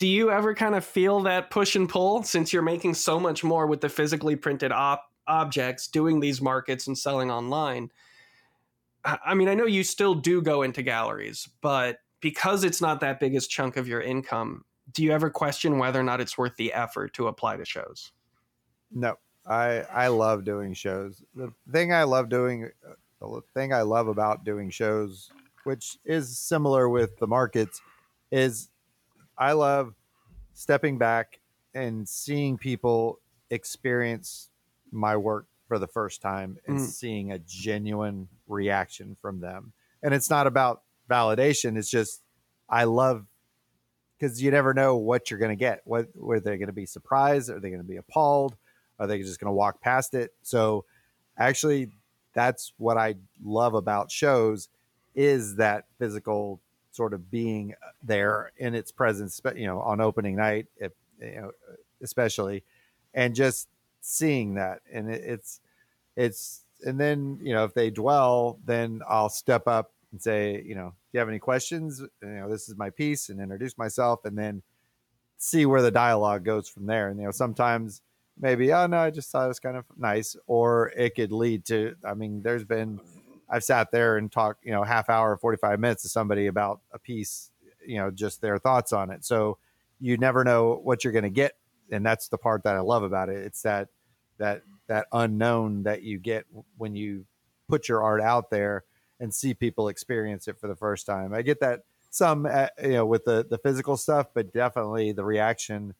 Speaker 2: Do you ever kind of feel that push and pull since you're making so much more with the physically printed op- objects, doing these markets and selling online? I mean, I know you still do go into galleries, but because it's not that biggest chunk of your income, do you ever question whether or not it's worth the effort to apply to shows?
Speaker 4: No, I I love doing shows. The thing I love doing, uh, the thing I love about doing shows, which is similar with the markets, is I love stepping back and seeing people experience my work for the first time and
Speaker 2: Mm.
Speaker 4: seeing a genuine reaction from them. And it's not about validation. It's just I love because you never know what you're going to get. What were they going to be surprised? Are they going to be appalled? Are they just going to walk past it? So, actually, that's what I love about shows is that physical sort of being uh, there in its presence. You know, on opening night, if, you know, especially, and just seeing that, and it, it's it's and then you know if they dwell, then I'll step up and say, you know, do you have any questions? You know, this is my piece, and introduce myself, and then see where the dialogue goes from there. And you know, sometimes maybe, oh no, I just thought it was kind of nice, or it could lead to. I mean, there's been I've sat there and talked, you know, half hour, 45 minutes to somebody about a piece, you know, just their thoughts on it. So you never know what you're going to get. And that's the part that I love about it. It's that, that, that unknown that you get when you put your art out there and see people experience it for the first time. I get that some, uh, you know, with the, the physical stuff, but definitely the reaction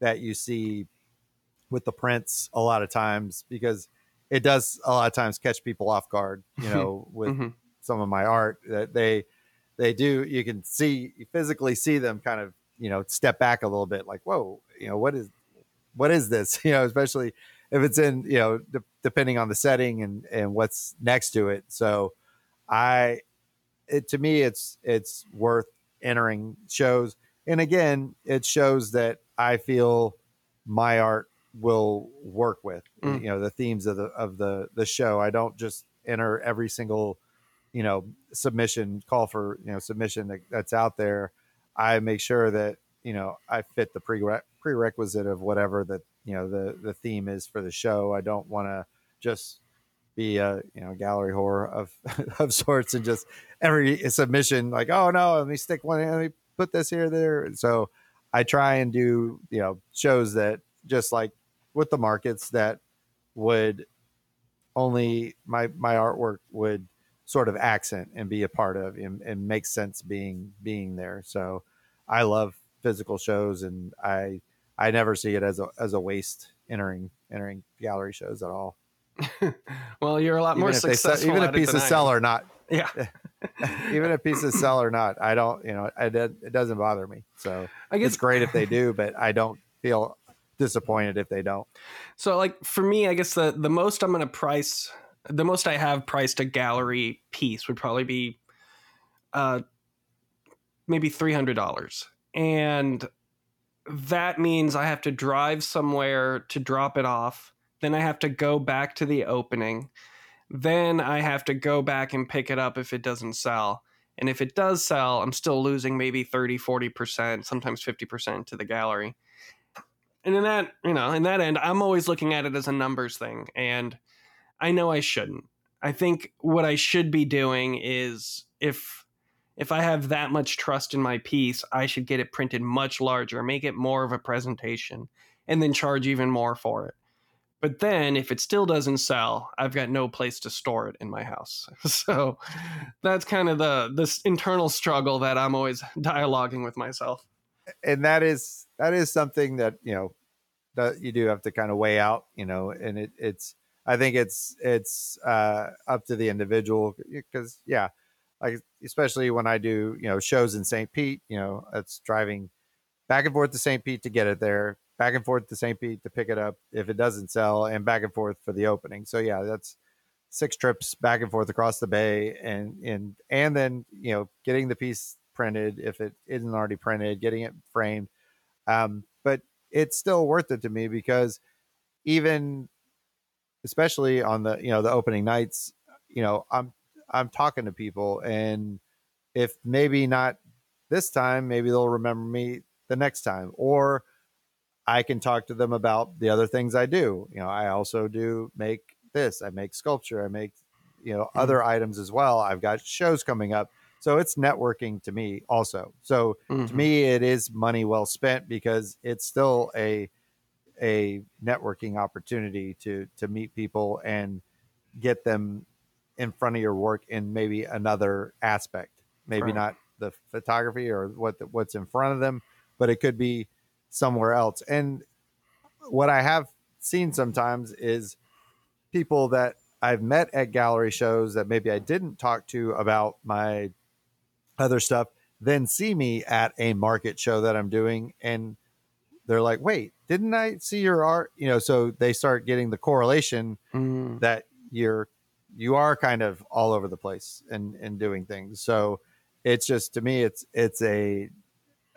Speaker 4: that you see with the prints a lot of times because it does a lot of times catch people off guard, you know, with
Speaker 2: mm-hmm.
Speaker 4: some of my art that they they do you can see you physically see them kind of, you know, step back a little bit like, whoa, you know, what is what is this? You know, especially if it's in, you know, de- depending on the setting and and what's next to it. So I it to me it's it's worth entering shows. And again, it shows that I feel my art will work with mm. you know the themes of the of the the show. I don't just enter every single you know submission call for you know submission that, that's out there. I make sure that you know i fit the pre- prerequisite of whatever the you know the the theme is for the show. I don't want to just be a you know gallery whore of of sorts and just every submission like oh no let me stick one let me put this here there. So i try and do you know shows that just like with the markets that would only my my artwork would sort of accent and be a part of and, and make sense being being there. So I love physical shows and I I never see it as a as a waste entering entering gallery shows at all.
Speaker 2: well, you're a lot even more successful.
Speaker 4: Sell, even a piece of sell or not.
Speaker 2: Yeah.
Speaker 4: even a piece of sell or not, I don't. You know, it, it doesn't bother me. So I guess it's great if they do, but I don't feel disappointed if they don't.
Speaker 2: So like for me, I guess the the most I'm going to price the most I have priced a gallery piece would probably be uh maybe $300. And that means I have to drive somewhere to drop it off. Then I have to go back to the opening. Then I have to go back and pick it up if it doesn't sell. And if it does sell, I'm still losing maybe 30, 40%, sometimes 50% to the gallery and in that you know in that end i'm always looking at it as a numbers thing and i know i shouldn't. I think what i should be doing is if if i have that much trust in my piece i should get it printed much larger make it more of a presentation and then charge even more for it. But then if it still doesn't sell i've got no place to store it in my house. So that's kind of the this internal struggle that i'm always dialoguing with myself.
Speaker 4: And that is that is something that you know that you do have to kind of weigh out you know and it, it's i think it's it's uh up to the individual because yeah like especially when i do you know shows in st pete you know it's driving back and forth to st pete to get it there back and forth to st pete to pick it up if it doesn't sell and back and forth for the opening so yeah that's six trips back and forth across the bay and and and then you know getting the piece printed if it isn't already printed, getting it framed. Um, but it's still worth it to me because even especially on the you know the opening nights, you know, I'm I'm talking to people and if maybe not this time, maybe they'll remember me the next time. Or I can talk to them about the other things I do. You know, I also do make this, I make sculpture, I make, you know, mm-hmm. other items as well. I've got shows coming up. So it's networking to me also. So mm-hmm. to me, it is money well spent because it's still a a networking opportunity to to meet people and get them in front of your work in maybe another aspect. Maybe right. not the photography or what the, what's in front of them, but it could be somewhere else. And what I have seen sometimes is people that I've met at gallery shows that maybe I didn't talk to about my other stuff, then see me at a market show that I'm doing and they're like, wait, didn't I see your art? You know, so they start getting the correlation mm. that you're you are kind of all over the place and and doing things. So it's just to me it's it's a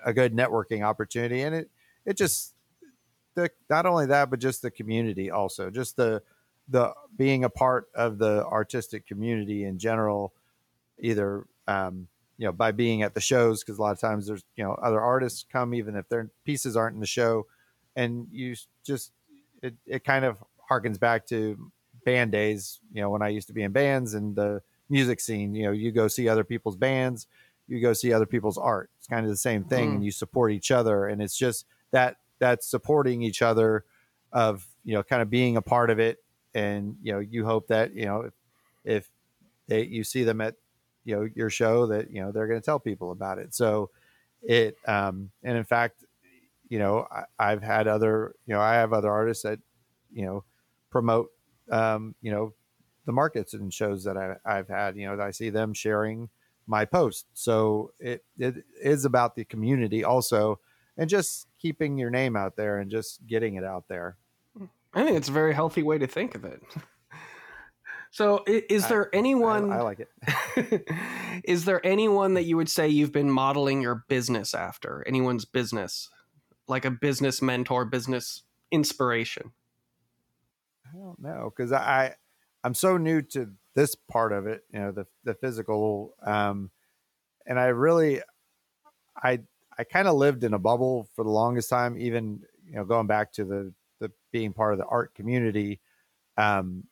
Speaker 4: a good networking opportunity and it it just the not only that but just the community also just the the being a part of the artistic community in general, either um, you know by being at the shows because a lot of times there's you know other artists come even if their pieces aren't in the show, and you just it it kind of harkens back to band days. You know when I used to be in bands and the music scene. You know you go see other people's bands, you go see other people's art. It's kind of the same thing,
Speaker 2: Mm.
Speaker 4: and you support each other, and it's just that that supporting each other of you know kind of being a part of it and you know you hope that you know if, if they you see them at you know your show that you know they're going to tell people about it. So it um and in fact you know I, i've had other you know i have other artists that you know promote um you know the markets and shows that I, i've had you know i see them sharing my post so it it is about the community also and just keeping your name out there and just getting it out there.
Speaker 2: I think it's a very healthy way to think of it. So, is there
Speaker 4: I-
Speaker 2: anyone?
Speaker 4: I, like it
Speaker 2: is there anyone that you would say you've been modeling your business after? Anyone's business, like a business mentor, business inspiration?
Speaker 4: I don't know because I I'm so new to this part of it, you know, the the physical, um, and I really I I kind of lived in a bubble for the longest time, even you know going back to the the being part of the art community. Um,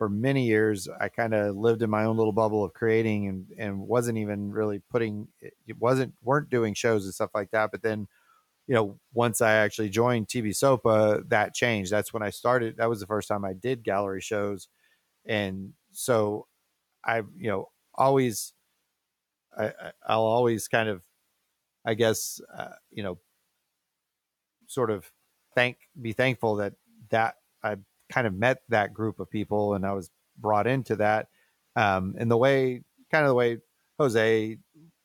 Speaker 4: for many years, I kind of lived in my own little bubble of creating and and wasn't even really putting it wasn't weren't doing shows and stuff like that. But then you know, once I actually joined TB SOPA, that changed. That's when I started. That was the first time I did gallery shows. And so i've you know, always, I, I'll always kind of, I guess, uh, you know, sort of thank, be thankful that, that kind of met that group of people and I was brought into that. Um, and the way, kind of the way Jose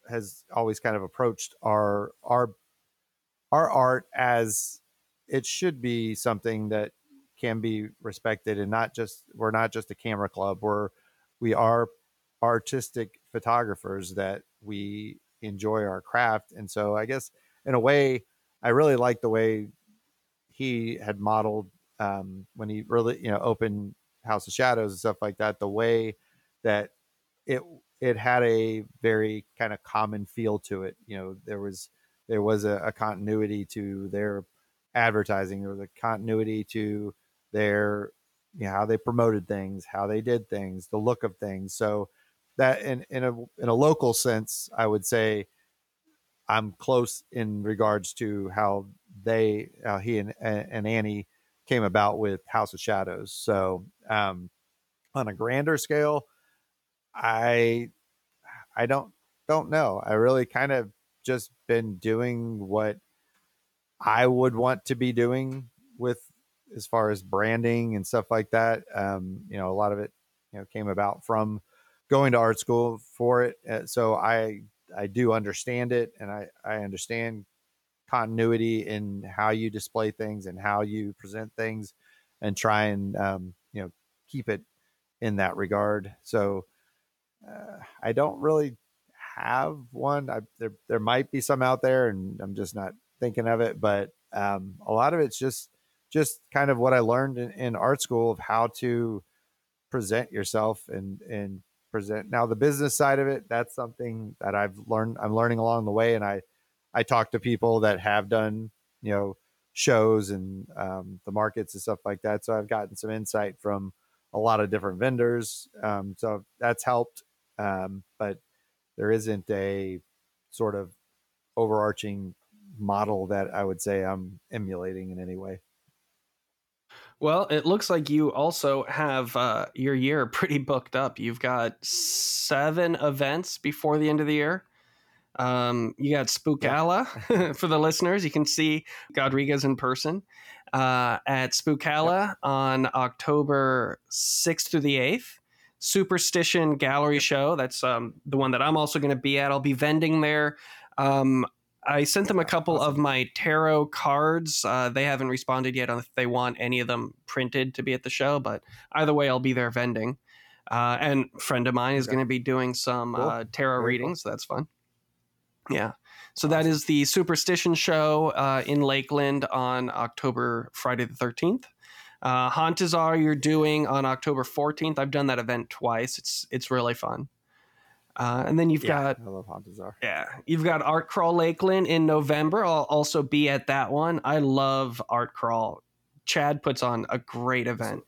Speaker 4: has always kind of approached our, our our art as it should be something that can be respected and not just we're not just a camera club we're we are artistic photographers that we enjoy our craft and so i guess in a way i really like the way he had modeled um, when he really you know opened house of shadows and stuff like that the way that it it had a very kind of common feel to it you know there was there was a, a continuity to their advertising there was a continuity to their you know, how they promoted things how they did things the look of things so that in, in a in a local sense i would say i'm close in regards to how they how he and, and annie came about with house of shadows so um on a grander scale i i don't don't know i really kind of just been doing what I would want to be doing with as far as branding and stuff like that. Um, you know, a lot of it, you know, came about from going to art school for it. Uh, so I I do understand it, and I I understand continuity in how you display things and how you present things, and try and um, you know keep it in that regard. So uh, I don't really have one. I, there there might be some out there, and I'm just not thinking of it. But um, a lot of it's just just kind of what I learned in, in art school of how to present yourself and and present. Now the business side of it, that's something that I've learned. I'm learning along the way, and I I talk to people that have done you know shows and um, the markets and stuff like that. So I've gotten some insight from a lot of different vendors. Um, so that's helped. Um, but there isn't a sort of overarching model that I would say I'm emulating in any way.
Speaker 2: Well, it looks like you also have uh, your year pretty booked up. You've got seven events before the end of the year. Um, you got Spookala for the listeners. You can see Godriguez in person uh, at Spookala on October 6th through the 8th. Superstition Gallery Show. That's um, the one that I'm also going to be at. I'll be vending there. Um, I sent them a couple of my tarot cards. Uh, they haven't responded yet on if they want any of them printed to be at the show, but either way, I'll be there vending. Uh, and friend of mine is
Speaker 4: Okay.
Speaker 2: going to be doing some
Speaker 4: Cool.
Speaker 2: uh, tarot
Speaker 4: Very cool.
Speaker 2: readings. So that's fun. Yeah. So that is the Superstition Show uh, in Lakeland on October Friday the 13th. Uh, Hauntazar you're doing on October 14th. I've done that event twice. It's it's really fun. Uh, and then you've
Speaker 4: Yeah,
Speaker 2: got
Speaker 4: I love Hauntazar.
Speaker 2: yeah, you've got Art Crawl Lakeland in November. I'll also be at that one. I love Art Crawl. Chad puts on a great event.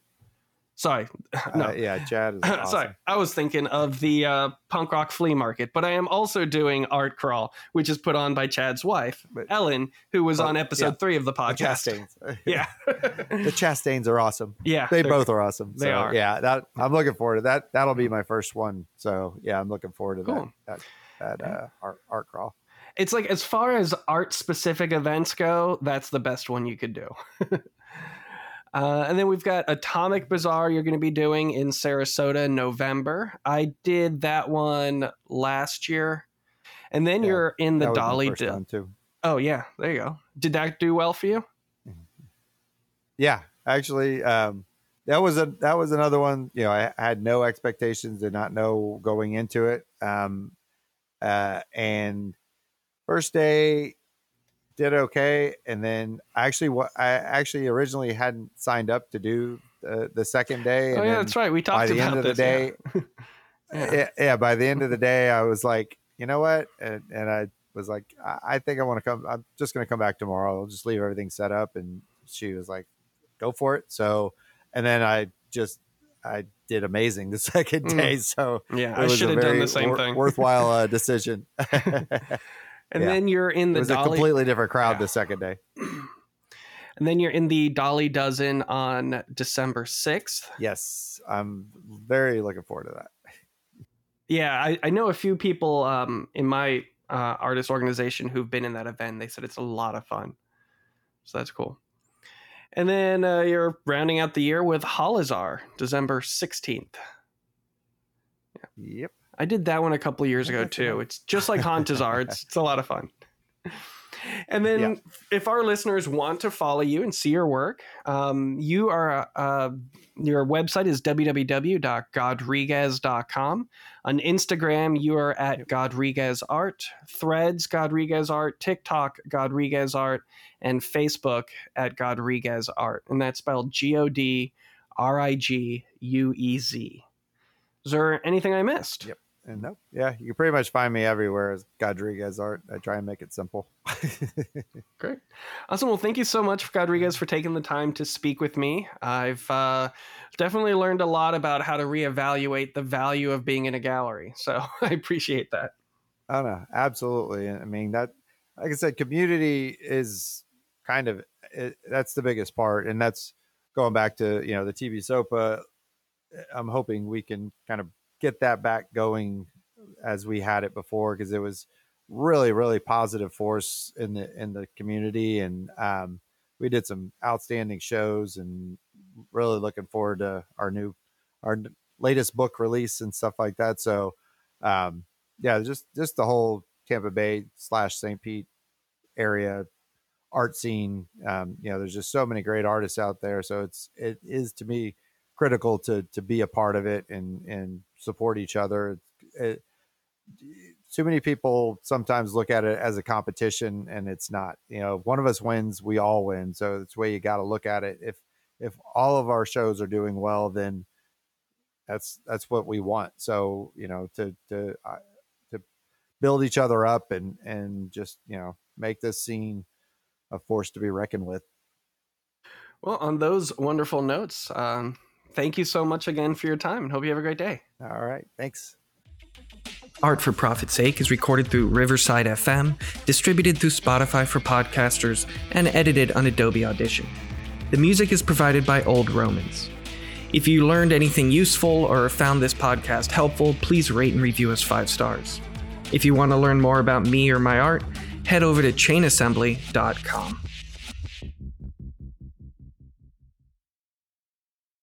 Speaker 2: Sorry, no,
Speaker 4: Uh, yeah, Chad is awesome.
Speaker 2: Sorry, I was thinking of the uh, punk rock flea market, but I am also doing Art Crawl, which is put on by Chad's wife,
Speaker 4: But-
Speaker 2: Ellen, who was
Speaker 4: Oh,
Speaker 2: on episode
Speaker 4: yeah.
Speaker 2: three of the
Speaker 4: The
Speaker 2: podcast.
Speaker 4: Chastains.
Speaker 2: yeah,
Speaker 4: the Chastains are awesome.
Speaker 2: yeah,
Speaker 4: They both are awesome.
Speaker 2: they
Speaker 4: So,
Speaker 2: are.
Speaker 4: Yeah, that I'm looking forward to that. That'll be my first one. So yeah, I'm looking forward to
Speaker 2: Cool.
Speaker 4: that. That, that uh, art, art crawl.
Speaker 2: It's like as far as art specific events go, that's the best one you could do. Uh, and then we've got Atomic Bazaar you're going to be doing in Sarasota in November. I did that one last year. And then
Speaker 4: Yeah,
Speaker 2: you're in the
Speaker 4: That was my Dali.
Speaker 2: Di- oh, yeah. There you go. Did that do well for you?
Speaker 4: Yeah, actually, um, that was a that was another one. You know, I had no expectations, did not know going into it. Um, uh, and first day did okay, and then actually, what I actually originally hadn't signed up to do the, the second day. And
Speaker 2: oh, yeah, that's right. We talked
Speaker 4: by the
Speaker 2: about
Speaker 4: end of the
Speaker 2: this,
Speaker 4: day,
Speaker 2: Yeah.
Speaker 4: yeah. yeah, by the end of the day, I was like, you know what, and, and I was like, I, I think I want to come. I'm just going to come back tomorrow. I'll just leave everything set up, and she was like, go for it. So, and then I just I did amazing the second
Speaker 2: Mm.
Speaker 4: day. So
Speaker 2: Yeah, I should have done the same
Speaker 4: wor-
Speaker 2: thing.
Speaker 4: worthwhile uh, decision.
Speaker 2: And
Speaker 4: yeah.
Speaker 2: then you're in the it
Speaker 4: was a completely different crowd
Speaker 2: Yeah.
Speaker 4: the second day.
Speaker 2: and then you're in the Dali Dozen on December 6th.
Speaker 4: Yes, I'm very looking forward to that.
Speaker 2: Yeah, I, I know a few people um, in my uh, artist organization who've been in that event. They said it's a lot of fun. So that's cool. And then uh, you're rounding out the year with Holizar, December 16th.
Speaker 4: Yep.
Speaker 2: I did that one a couple of years ago too. It's just like Hauntazar. it's it's a lot of fun. And then,
Speaker 4: Yeah.
Speaker 2: if our listeners want to follow you and see your work, um, you are uh, your website is www.godriguez.com. On Instagram, you are at Godriguez Art, Threads Godriguez Art, TikTok Godriguez Art, and Facebook at Godriguez Art, and that's spelled G O D R I G U E Z. Is there anything I missed?
Speaker 4: Yep. And nope. Yeah, you can pretty much find me everywhere as Godriguez art. I try and make it simple.
Speaker 2: Great. Awesome. Well, thank you so much, Godriguez, for taking the time to speak with me. I've uh, definitely learned a lot about how to reevaluate the value of being in a gallery. So I appreciate that.
Speaker 4: Oh no, absolutely. I mean that, like I said, community is kind of it, that's the biggest part, and that's going back to you know the TB SOPA. I'm hoping we can kind of get that back going as we had it before because it was really really positive force in the in the community and um, we did some outstanding shows and really looking forward to our new our latest book release and stuff like that so um, yeah just just the whole tampa bay slash st pete area art scene um, you know there's just so many great artists out there so it's it is to me critical to to be a part of it and and support each other. It, too many people sometimes look at it as a competition and it's not. You know if one of us wins we all win. So it's the way you got to look at it. If if all of our shows are doing well then that's that's what we want. So you know to to uh, to build each other up and and just you know make this scene a force to be reckoned with.
Speaker 2: Well, on those wonderful notes, um, thank you so much again for your time and hope you have a great day.
Speaker 4: all right thanks
Speaker 2: Art for Profit's Sake is recorded through Riverside FM, distributed through Spotify for podcasters, and edited on Adobe Audition. The music is provided by Old Romans. If you learned anything useful or found this podcast helpful, please rate and review us five stars. If you want to learn more about me or my art, head over to chainassembly.com.